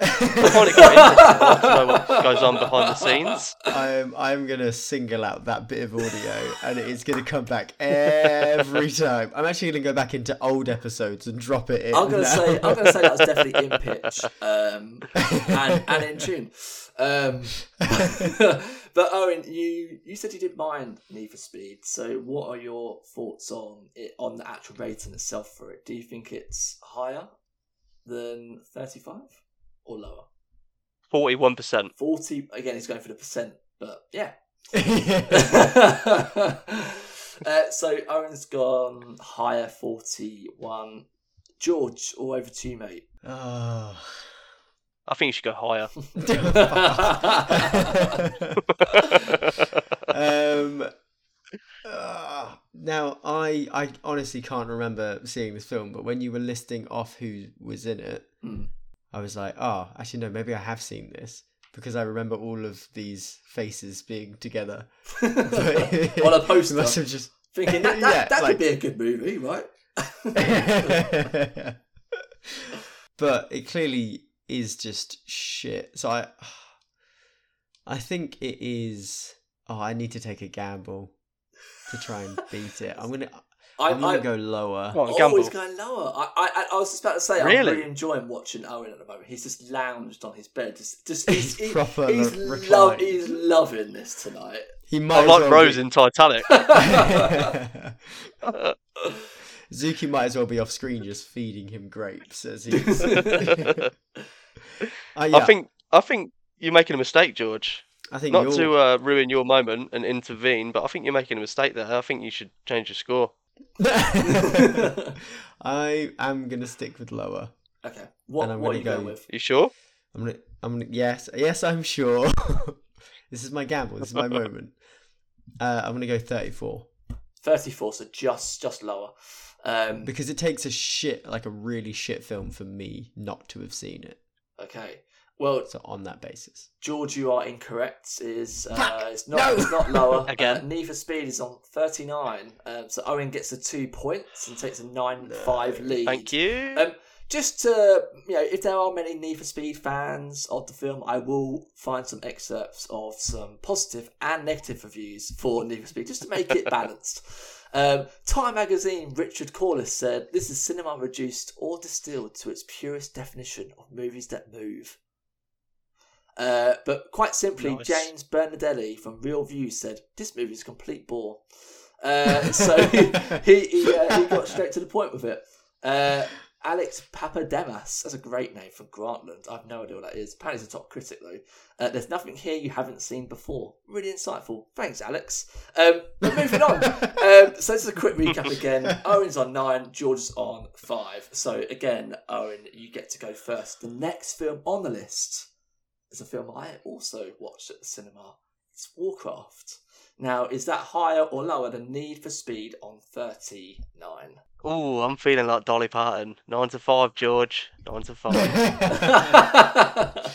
I find it quite interesting I'd like to know what goes on behind the scenes. I'm I'm gonna single out that bit of audio, and it is gonna come back every time. I'm actually gonna go back into old episodes and drop it in. I'm gonna now. say I'm gonna say that was definitely in pitch um, and, and in tune. Um, but Owen, you you said you didn't mind Need for Speed. So what are your thoughts on it on the actual rating itself for it? Do you think it's higher than 35 or lower? Forty-one percent. 40 again. He's going for the percent, but yeah. Yeah. uh, so Owen's gone higher, 41. George, all over to you, mate. oh. I think you should go higher. um, uh, now I I honestly can't remember seeing this film, but when you were listing off who was in it, Hmm. I was like, oh, actually no, maybe I have seen this because I remember all of these faces being together. On a poster. must have just Thinking that, that, Yeah, that like- could be a good movie, right? but it clearly is just shit. So I, I think it is. Oh, I need to take a gamble to try and beat it. I'm gonna. I, I'm gonna I, go lower. Come on, oh, he's going lower. I, I, I was just about to say, I'm Really? really enjoying watching Owen at the moment. He's just lounged on his bed. Just, just he's, He's he- proper he's, re- lo- he's loving this tonight. He might I'm like well Rose be- in Titanic. Zuki might as well be off screen just feeding him grapes as he's. Uh, yeah, I think I think you're making a mistake, George. I think Not you're... to uh, ruin your moment and intervene, but I think you're making a mistake there. I think you should change your score. I am gonna stick with lower. Okay, what, And I'm what are gonna you going go- with? You sure? I'm gonna. I'm gonna. Yes. Yes. I'm sure. this is my gamble. This is my moment. Uh, I'm gonna go 34 34, so just just lower. Um, because it takes a shit, like a really shit film, for me not to have seen it. okay, well, So on that basis, George, you are incorrect. Is uh, it's not No! it's not lower Again. Uh, Need for Speed is on thirty nine. Um, so Owen gets the two points and takes a nine five lead. Thank you. Um, just to you know, if there are many Need for Speed fans of the film, I will find some excerpts of some positive and negative reviews for Need for Speed, just to make it balanced. Um, Time magazine Richard Corliss said, "This is cinema reduced or distilled to its purest definition of movies that move." Uh, but quite simply, Nice. James Berardinelli from ReelViews said, "This movie is a complete bore." Uh, so he he, he, uh, he got straight to the point with it. Uh, Alex Pappademas, that's a great name from Grantland. I have no idea what that is. Apparently, he's a top critic though. Uh, There's nothing here you haven't seen before. Really insightful. Thanks, Alex. Um, but moving on. Um, so this is a quick recap again. Owen's on nine, George's on five. So again, Owen, you get to go first. The next film on the list is a film I also watched at the cinema. It's Warcraft. Now, is that higher or lower than Need for Speed on 39? Oh, I'm feeling like Dolly Parton. Nine to five, George. Nine to five.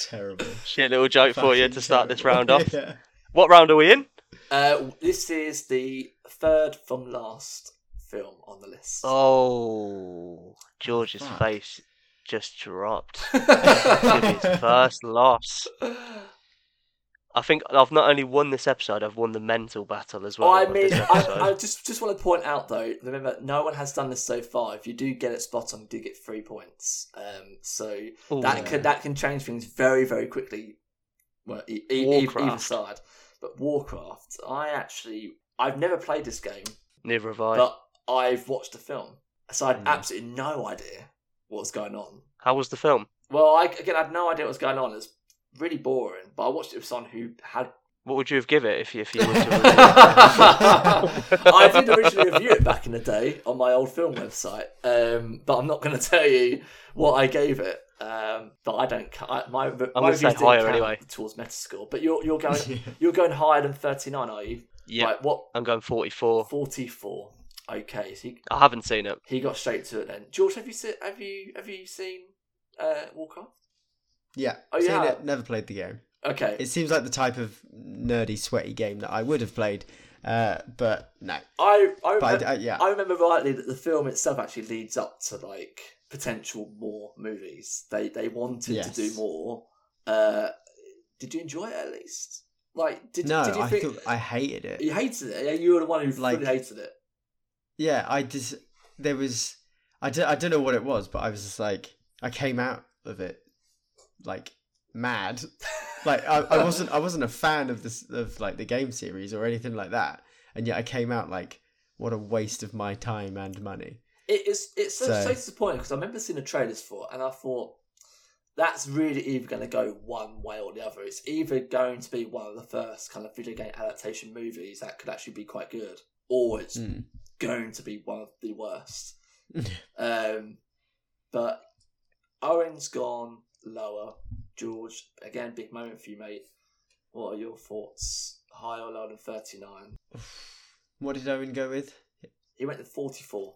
terrible. Shit little joke for you to start this round off. Yeah. What round are we in? Uh, this is the third from last film on the list. Oh, George's fuck. face just dropped. With his first loss. I think I've not only won this episode, I've won the mental battle as well. I mean, I. I just just want to point out though. Remember, no one has done this so far. If you do get it spot on, you do get three points. Um, so Ooh, that yeah. can that can change things very very quickly. Well, e- e- either side. But Warcraft, I actually I've never played this game, Neither have I. but I've watched the film, so I had Mm. absolutely no idea what was going on. How was the film? Well, I again I had no idea what was going on. It was really boring, but I watched it with someone who had What would you have give it if you if you were to? I did originally review it back in the day on my old film website, um, but I'm not going to tell you what I gave it. Um, but I don't. ca- I, my, my gonna say reviews didn't higher anyway. Towards Metascore, but you're you're going you're going higher than 39, are you? yeah, Right, what? I'm going 44. 44. Okay, so he, I haven't seen it. he got straight to it then. George, have you seen have you have you seen uh, Warcraft? Yeah, Oh, seen yeah. it. Never played the game. Okay, It seems like the type of nerdy, sweaty game that I would have played, uh, but no. I I, But remember, I, uh, yeah, I remember rightly that the film itself actually leads up to like potential more movies. They they wanted Yes. to do more. Uh, did you enjoy it at least? Like, did, no, did you I think thought I hated it. you hated it? Yeah, you were the one who Like- fully hated it. Yeah, I just there was I don't, I don't know what it was, but I was just like I came out of it like mad. like I, I wasn't I wasn't a fan of this of like the game series or anything like that, and yet I came out like what a waste of my time and money. It is it's so, so So- disappointing because I remember seeing the trailers for it and I thought that's really either going to go one way or the other. It's either going to be one of the first kind of video game adaptation movies that could actually be quite good, or it's Mm. Going to be one of the worst. um, but Owen's gone lower. George, again, big moment for you, mate. What are your thoughts? High or lower than 39? What did Owen go with? He went to 44.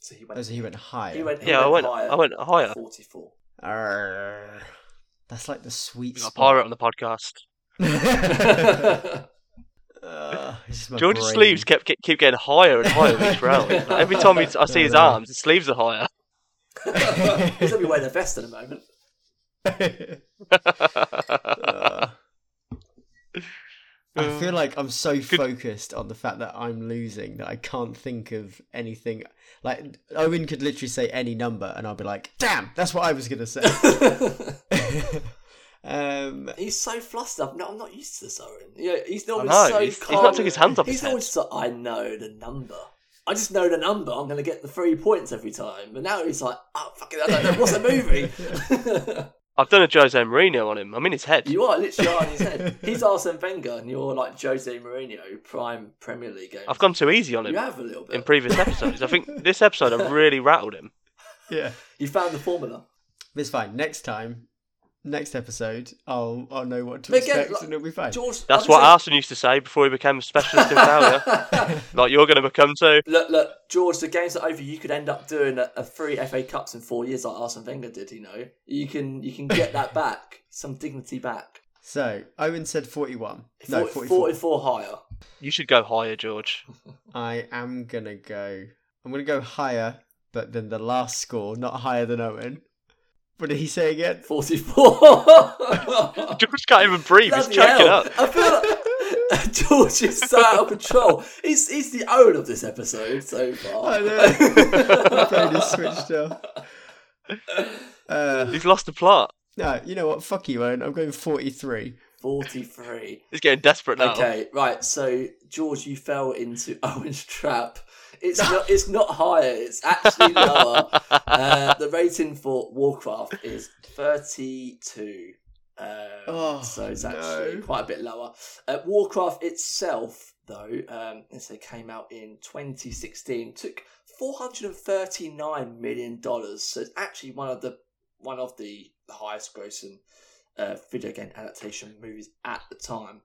So he went. Oh, so he went higher. he went, he Yeah, I went. higher. I went higher. 44. Arrgh. That's like the sweet We got a spot. pirate on the podcast. It's George's brain. sleeves kept keep, keep getting higher and higher with each round. Like, every time he, I see his No, no. arms, his sleeves are higher. He's going to be wearing a vest in a moment. Uh, I feel like I'm so Could- focused on the fact that I'm losing that I can't think of anything. Like Owen could literally say any number, and I'll be like, "Damn, that's what I was gonna say." Um, he's so flustered. I'm not, I'm not used to this, Owen. Yeah, he's normally know, so he's- he's not took his hands off his He's head. always so, I know the number. I just know the number. I'm going to get the three points every time. But now he's like, oh, fucking, I don't know. What's a movie? I've done a Jose Mourinho on him. I'm in his head. you are literally on his head. He's Arsene Wenger, and you're like Jose Mourinho, prime Premier League games. I've gone too easy on him You have a little bit. in previous episodes. I think this episode I've really rattled him. yeah, you found the formula. it's fine. Next time, next episode, I'll I'll know what to But again, expect, like, and it'll be fine. George. That's like what I Arsene used to say before he became a specialist in failure. like you're going to become too. Look, look, George. The games are over. You could end up doing a, a three FA Cups in four years, like Arsene Wenger did. You know, you can you can get that back, some dignity back. So Owen said forty-one. No, forty-four. 44 higher. You should go higher, George. I am gonna go. I'm gonna go higher, but then the last score not higher than Owen. What did he say again? 44. George can't even breathe. He's Bloody choking hell. up. I feel like George is so out of control. He's, he's the owner of this episode so far. I know. My brain is switched off. Uh, He's lost the plot. no, you know what? Fuck you, Owen. I'm going 43. 43. He's getting desperate now. Okay, right. So George, you fell into Owen's trap. It's not. It's not higher. It's actually lower. uh, the rating for Warcraft is thirty-two. Um, Oh, so it's actually no. quite a bit lower. Uh, Warcraft itself, though, um, as they came out in 2016, took 439 million dollars. So it's actually one of the one of the highest grossing uh, video game adaptation movies at the time.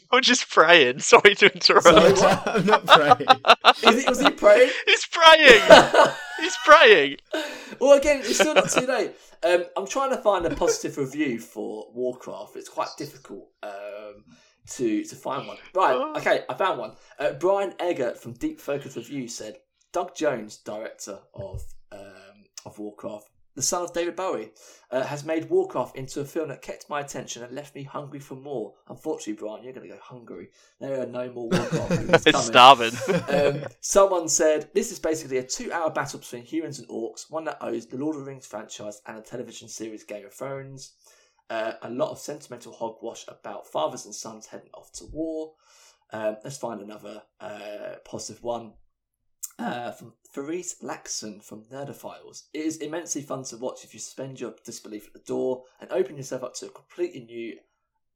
I'm just praying. Sorry to interrupt. Sorry, what? I'm not praying. Is it, was he praying? He's praying. He's praying. well, again, it's still not too late. Um, I'm trying to find a positive review for Warcraft. It's quite difficult um, to to find one. Right, okay, I found one. Uh, Brian Eggert from Deep Focus Review said Doug Jones, director of um, of Warcraft, the son of David Bowie, uh, has made Warcraft into a film that kept my attention and left me hungry for more. Unfortunately, Brian, you're going to go hungry. There are no more Warcraft movies It's starving. Um, someone said this is basically a two-hour battle between humans and orcs, one that owes the Lord of the Rings franchise and a television series Game of Thrones. Uh, a lot of sentimental hogwash about fathers and sons heading off to war. Um, let's find another uh, positive one. Uh, from Faris Laxon from Nerdophiles. It is immensely fun to watch if you suspend your disbelief at the door and open yourself up to a completely new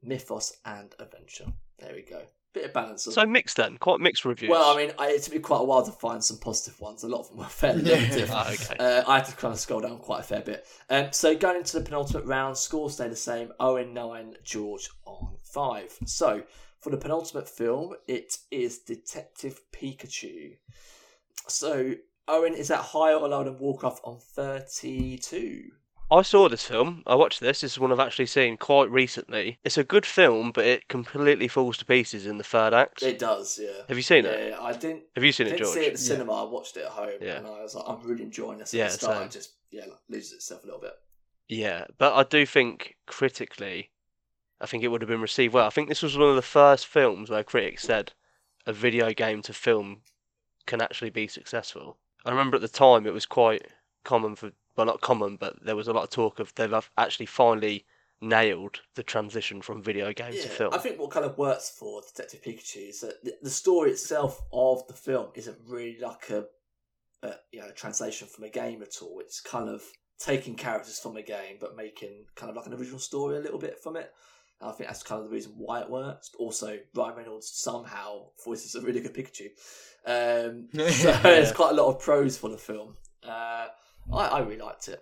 mythos and adventure. There we go. Bit of balance. so mixed then, quite mixed reviews. well, I mean, I, it took me quite a while to find some positive ones. A lot of them were fairly negative. Ah, okay. Uh, I had to kind of scroll down quite a fair bit. Um, so going into the penultimate round, scores stay the same. Owen nine, George on five. So for the penultimate film, it is Detective Pikachu. So Owen is at higher or lower than Warcraft on thirty-two. I saw this film. I watched this. This is one I've actually seen quite recently. It's a good film, but it completely falls to pieces in the third act. It does, yeah. Have you seen yeah, it? Yeah, I didn't. Have you seen it, didn't George? see it at the Yeah. cinema. I watched it at home, Yeah. and I was like, I'm really enjoying this. At Yeah, the start, it just yeah, like, loses itself a little bit. Yeah, but I do think critically, I think it would have been received well. I think this was one of the first films where critics said a video game to film can actually be successful. I remember at the time it was quite common for, well, not common, but there was a lot of talk of they've actually finally nailed the transition from video game to film. I think what kind of works for Detective Pikachu is that the, story itself of the film isn't really like a, a you know translation from a game at all. It's kind of taking characters from a game but making kind of like an original story a little bit from it. I think that's kind of the reason why it works. But also, Ryan Reynolds somehow voices a really good Pikachu. Um, so there's quite a lot of pros for the film. Uh, I, I really liked it.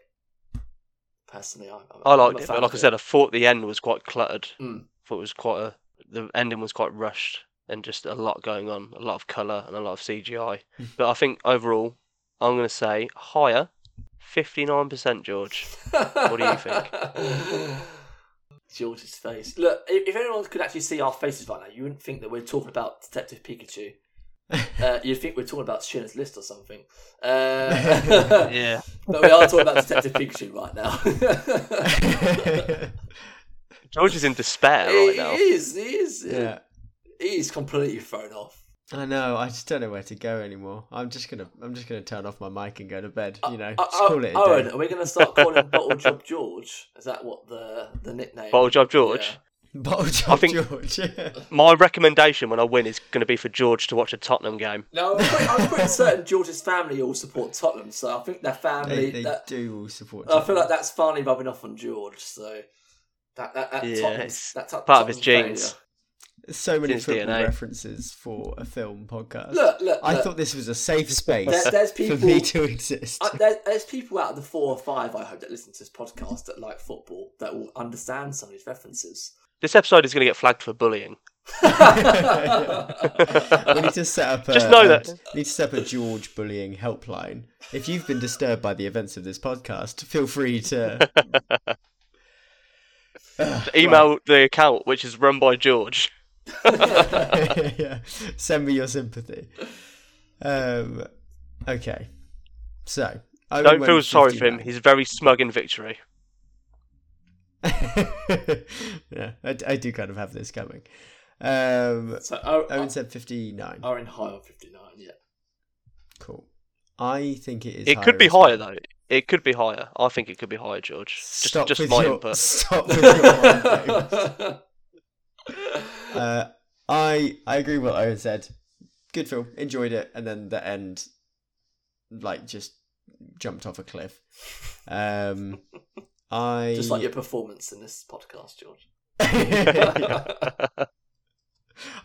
Personally, I, I'm, I liked it, but like I said, I thought the end was quite cluttered. Mm. thought it was quite a the ending was quite rushed and just a lot going on, a lot of colour and a lot of CGI. but I think overall, I'm going to say higher, fifty nine percent, George. What do you think? George's face. Look, if, if anyone could actually see our faces right now, you wouldn't think that we're talking about Detective Pikachu. Uh, you'd think we're talking about Schindler's List or something. Uh, Yeah, but we are talking about Detective Pikachu right now. George is in despair he, right now. he is. He is. yeah. He is completely thrown off. I know. I just don't know where to go anymore. I'm just gonna. I'm just gonna turn off my mic and go to bed. You know, Uh, just uh, call it a Owen, day. are we going to start calling him Bottle Job George? Is that what the the nickname? Bottle Job George. Yeah. Bottle job, think- George. My recommendation when I win is going to be for George to watch a Tottenham game. No, I'm pretty, I'm pretty certain George's family all support Tottenham, so I think their family. they they that, do all support. I feel like that's finally rubbing off on George. So that that, that Yeah, Tottenham's- it's that Tot- part of his Tottenham's genes. There's so many His football DNA. references for a film podcast. failure. Look, look, I look. thought this was a safe space There- there's for people- me to exist. Uh, there, there's people out of the four or five I hope that listen to this podcast that like football that will understand some of these references. This episode is going to get flagged for bullying. we need to set up. A, Just know a- that- need to set up a George bullying helpline. If you've been disturbed by the events of this podcast, feel free to Ugh, Email the account, which is run by George. Right. yeah. Send me your sympathy. Um. Okay. So. Owen Don't feel sorry for him. He's very smug in victory. yeah, I, I do kind of have this coming. Um, so Owen said 59. are in high on fifty nine. Yeah. Cool. I think it is. It could be as well. higher though. It could be higher. I think it could be higher, George. Just, Stop just with my your, input. Stop with your mind games. Uh, I I agree with what Owen said. Good film, enjoyed it, and then the end, like just jumped off a cliff. Um, I Just like your performance in this podcast, George.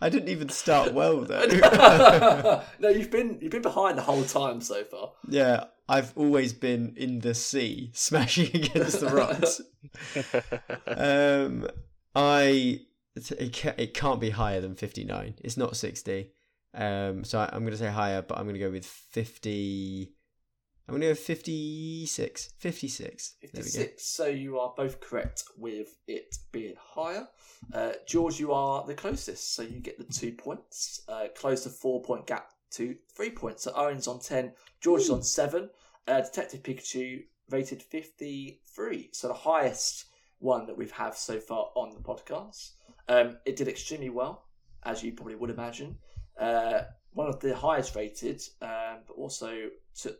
I didn't even start well though. no, you've been you've been behind the whole time so far. yeah, I've always been in the sea, smashing against the rocks. um, I it can't, it can't be higher than fifty nine. It's not sixty. Um, so I, I'm going to say higher, but I'm going to go with fifty. I'm going to go 56. 56. There we go. 56. So you are both correct with it being higher. Uh, George, you are the closest, so you get the two points. Uh, close the four point gap to three points. So Owen's on 10, George is on 7. Uh, Detective Pikachu rated 53, so the highest one that we've had so far on the podcast. Um, it did extremely well, as you probably would imagine. Uh, one of the highest rated, um, but also took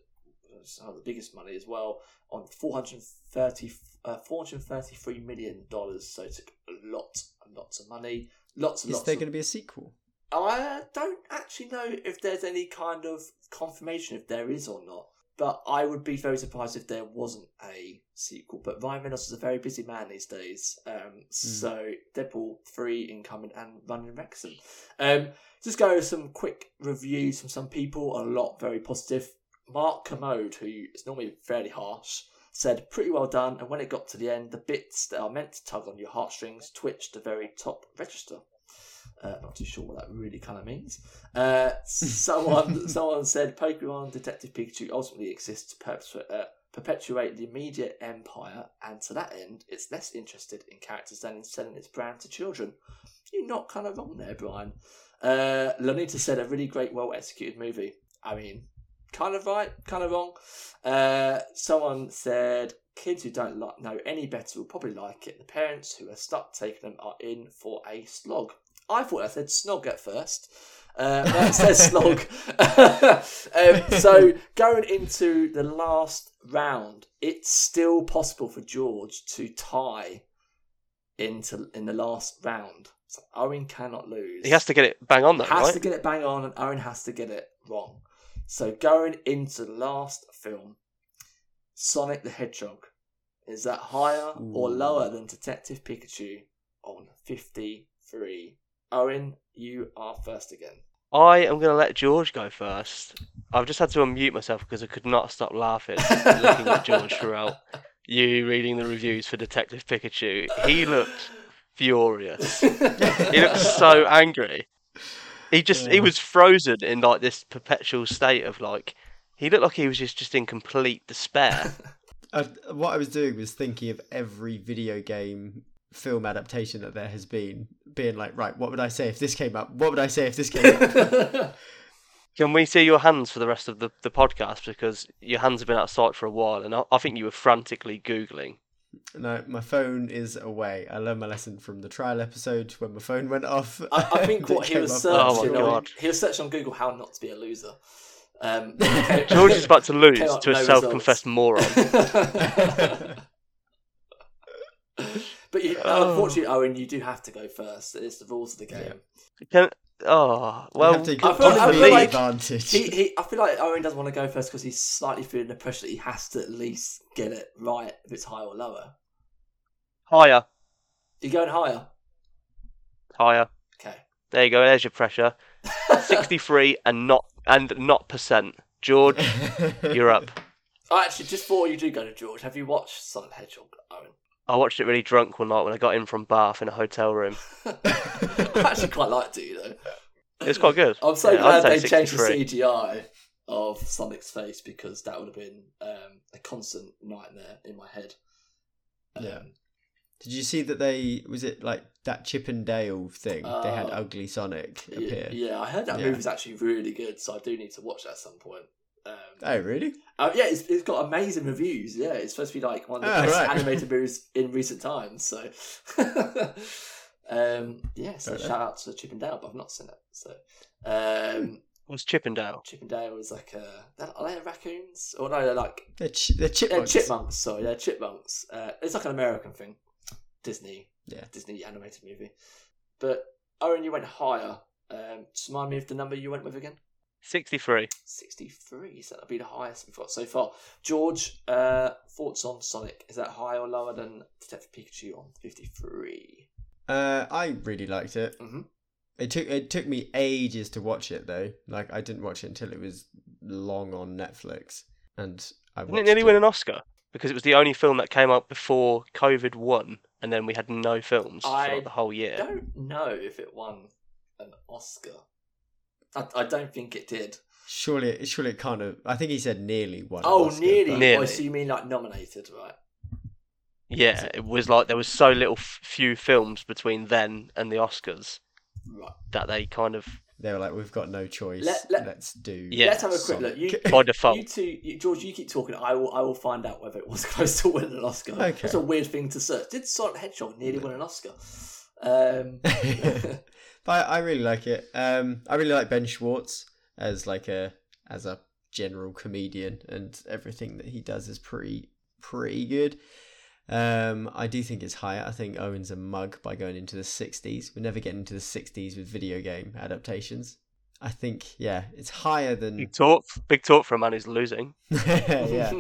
some of the biggest money as well on 430, uh, 433 million dollars. So it took a lot, and lots of money, lots and Is lots. there of, going to be a sequel? I don't actually know if there's any kind of confirmation if there is or not. But I would be very surprised if there wasn't a sequel. But Ryan Reynolds is a very busy man these days. Um, So Deadpool 3 incoming and running Wrexham. Um, just go over some quick reviews from some people. A lot very positive. Mark Kermode, who is normally fairly harsh, said pretty well done. And when it got to the end, the bits that are meant to tug on your heartstrings twitched the very top register. Uh, not too sure what that really kind of means. Uh, someone someone said Pokemon Detective Pikachu ultimately exists to perpetuate, uh, perpetuate the immediate empire, and to that end, it's less interested in characters than in selling its brand to children. You're not kind of wrong there, Brian. Uh, Lonita said a really great, well executed movie. I mean, kind of right, kind of wrong. Uh, someone said kids who don't like, know any better will probably like it. The parents who are stuck taking them are in for a slog. I thought I said snog at first. Uh, it says slog. um, so going into the last round, it's still possible for George to tie into in the last round. So Owen cannot lose. He has to get it bang on though, has right? to get it bang on, and Owen has to get it wrong. So going into the last film, Sonic the Hedgehog, is that higher or lower than Detective Pikachu on fifty three? Owen, you are first again. I am going to let George go first. I've just had to unmute myself because I could not stop laughing looking at George throughout you reading the reviews for Detective Pikachu. He looked furious. He looked so angry. He just he was frozen in like this perpetual state of like he looked like he was just just in complete despair. Uh, what I was doing was thinking of every video game film adaptation that there has been, being like, right, what would I say if this came up? What would I say if this came up? Can we see your hands for the rest of the, the podcast because your hands have been out of sight for a while and I, I think you were frantically googling. no, my phone is away. I learned my lesson from the trial episode when my phone went off. I, I think what he was up Oh searching on he was searching on Google how not to be a loser. Um, George is about to lose to a no self-confessed moron. But you, Oh. unfortunately, Owen, you do have to go first. It's the rules of the game. Can, oh You well, have to I feel- I the feel like advantage. He, he, I feel like Owen doesn't want to go first because he's slightly feeling the pressure that he has to at least get it right if it's higher or lower. higher, You're going higher? higher. Okay. There you go. There's your pressure. Sixty-three and not and not percent. George, you're up. Oh, actually, just before you do go to George, have you watched Sonic the Hedgehog, Owen? I watched it really drunk one night when I got in from Bath in a hotel room. I actually quite liked it, you know. It's quite good. I'm so Yeah, I'd glad they say changed the CGI of Sonic's face because that would have been um, a constant nightmare in my head. Um, Yeah. Did you see that they was it like that Chip and Dale thing? they had Uh, ugly Sonic y- appear. Yeah, I heard that Yeah. movie's actually really good, so I do need to watch that at some point. Um, Oh really? uh, yeah, it's, it's got amazing reviews. Yeah, it's supposed to be like one of the Oh, best right. animated movies in recent times. So, um, yeah, so Fair enough. shout out to Chip and Dale, but I've not seen it. So, um, What's Chippendale? Chip and Dale is like a are they raccoons or no? They're like They're, ch- they're Yeah, chipmunks. chipmunks. Sorry, they're chipmunks. Uh, it's like an American thing, Disney. Yeah. Disney animated movie. But Owen, you went higher. Um, just remind me of the number you went with again. Sixty-three. Sixty-three. So that'll be the highest we've got so far. George, uh, thoughts on Sonic? Is that higher or lower than Detective Pikachu on fifty-three? Uh, I really liked it. Mhm. It took it took me ages to watch it though. Like I didn't watch it until it was long on Netflix, and I Didn't it nearly it. win an Oscar? Because it was the only film that came out before COVID won, and then we had no films I for the whole year. I don't know if it won an Oscar. I, I don't think it did. Surely, surely it kind of. I think he said nearly won. an Oh, Oscar, nearly. but- Nearly. Oh, so you mean like nominated, right? Yeah, it was like there was so little f- few films between then and the Oscars Right. that they kind of they were like, "We've got no choice. Let- let- Let's do." Yeah. Let's have a quick Sonic." look. You, By default. you two, you, George, you keep talking. I will, I will find out whether it was close to winning an Oscar. Okay. That's a weird thing to search. Did Sonic the Hedgehog nearly win an Oscar? Um, but I, I really like it. Um, I really like Ben Schwartz as like a as a general comedian, and everything that he does is pretty pretty good. Um, I do think it's higher. I think Owen's a mug by going into the '60s. We're never getting into the '60s with video game adaptations. I think, yeah, it's higher than Big talk, big talk for a man who's losing. yeah.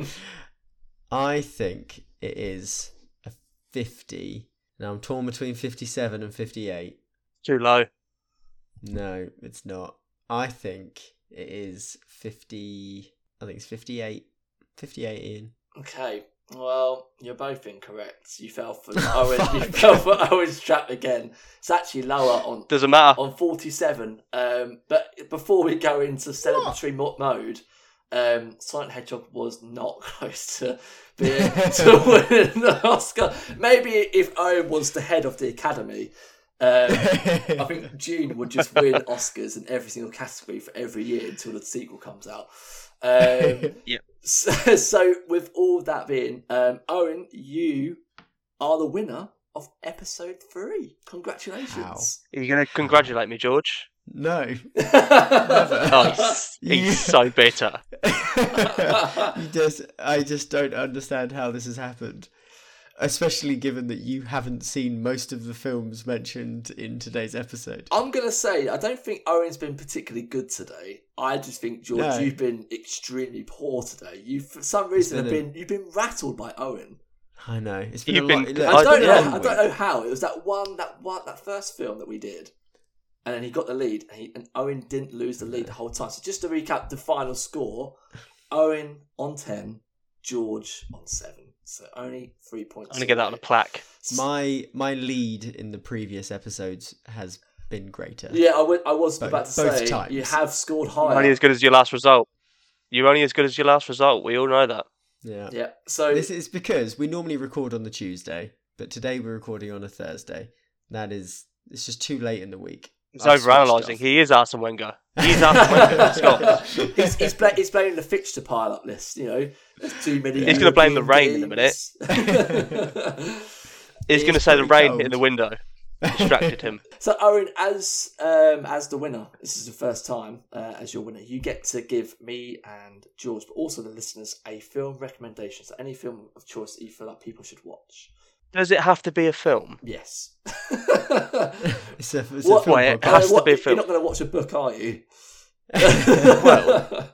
I think it is a 50. Now I'm torn between 57 and 58. Too low. No, it's not. I think it is 50. I think it's 58. 58 Ian. okay. Well, you're both incorrect. You fell for Oh, Owen. you fell for Owen's trap again. It's actually lower on Doesn't matter. on 47. Um, but before we go into celebratory mo- mode, um, Sonic the Hedgehog was not close to being to winning the Oscar. Maybe if Owen was the head of the Academy, um, I think June would just win Oscars in every single category for every year until the sequel comes out. Um, Yep. So, so with all that being, um, Owen, you are the winner of episode three. Congratulations. Are you going to congratulate me, George? no. Oh, he's, he's You- so bitter. you just, I just don't understand how this has happened. Especially given that you haven't seen most of the films mentioned in today's episode. I'm gonna say I don't think Owen's been particularly good today. I just think George, No. you've been extremely poor today. You for some reason have been a- been you've been rattled by Owen. I know. It's been You've a been- lot. look, I don't been know. a I long don't know how. It was that one that one that first film that we did, and then he got the lead, and, he, and Owen didn't lose the lead the whole time. So just to recap the final score: Owen on ten, George on seven. So only three points. I'm going to get that on a plaque. My my lead in the previous episodes has been greater. Yeah, I wa- I was Both- about to both say times. you have scored You're higher. only as good as your last result. You're only as good as your last result. We all know that. Yeah. Yeah. So This is because we normally record on the Tuesday, but today we're recording on a Thursday. That is, it's just too late in the week. He's I've overanalyzing. He is Arsene Wenger. He's Arsene Wenger. Scott. he's he's, bla- he's blaming the fixture pile up list. You know, there's too many. He's gonna blame the rain in a minute. He's going to say the pretty rain in the cold. window distracted him. so Owen, as um as the winner, this is the first time uh, as your winner. You get to give me and George, but also the listeners, a film recommendation. So any film of choice that you feel like people should watch. Does it have to be a film? Yes. It's a, it's What- a film Wait, it podcast. has to be a You're not going to watch a book, are you? Well-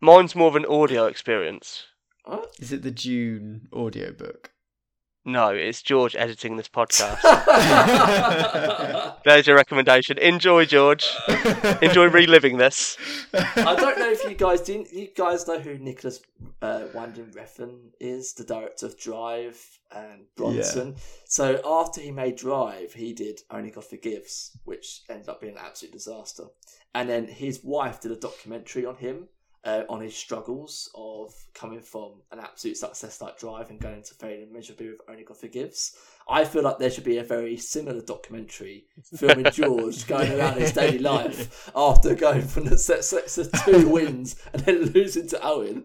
Mine's more of an audio experience. Is it the June audiobook? No, it's George editing this podcast. There's your recommendation. Enjoy, George. Enjoy reliving this. I don't know if you guys do. You guys know who Nicholas uh, Winding Refn is, the director of Drive and Bronson. So after he made Drive, he did Only God Forgives, which ended up being an absolute disaster. And then his wife did a documentary on him, uh, on his struggles of coming from an absolute success like Drive and going into failure miserably with Only God Forgives. I feel like there should be a very similar documentary filming George going around his daily life after going from the set sets of two wins and then losing to Owen.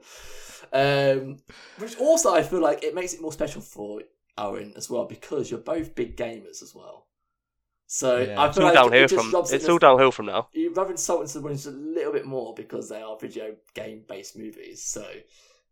Um, which also I feel like it makes it more special for Owen as well because you're both big gamers as well. So Yeah. I It's all like downhill it from. It's all the- downhill from now. you insults and wins a little bit more because they are video game based movies. So,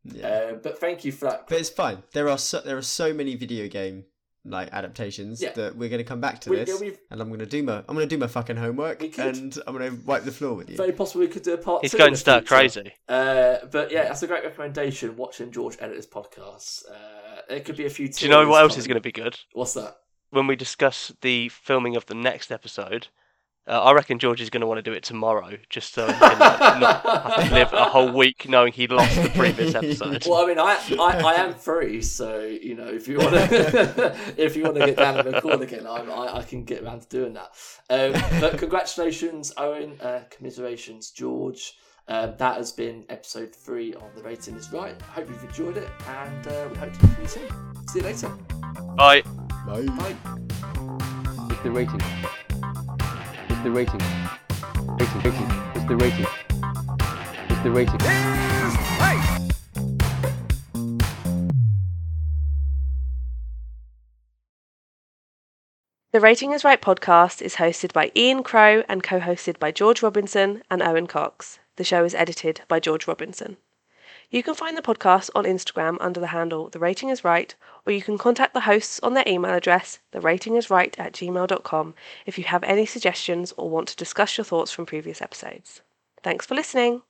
Yeah. uh, but thank you for that. but it's fine. There are so, there are so many video game like adaptations Yeah. that we're going to come back to We- this, yeah, and I'm going to do my I'm going to do my fucking homework, and I'm going to wipe the floor with you. Very possible we could do a part. He's going in to start crazy. Uh, but yeah, that's a great recommendation. Watching George edit his podcast. Uh, it could be a few. Do you know what else is going to be good? What's that? When we discuss the filming of the next episode, uh, I reckon George is going to want to do it tomorrow, just so he can like, not have to live a whole week knowing he lost the previous episode. Well, I mean, I, I, I am free, so you know, if you want to, if you want to get down and record again, I'm, I, I can get around to doing that. Um, but congratulations, Owen. Uh, commiserations, George. Uh, that has been episode three of the rating is right. I hope you've enjoyed it, and uh, we hope to see you soon. See you later. Bye. Bye. Bye. It's the rating. It's the rating. Rating, rating. It's the rating. It's the rating. The Rating is Right podcast is hosted by Ian Crow and co hosted by George Robinson and Owen Cox. The show is edited by George Robinson. You can find the podcast on Instagram under the handle The Rating is Right, or you can contact the hosts on their email address, theratingisright at gmail.com, if you have any suggestions or want to discuss your thoughts from previous episodes. Thanks for listening.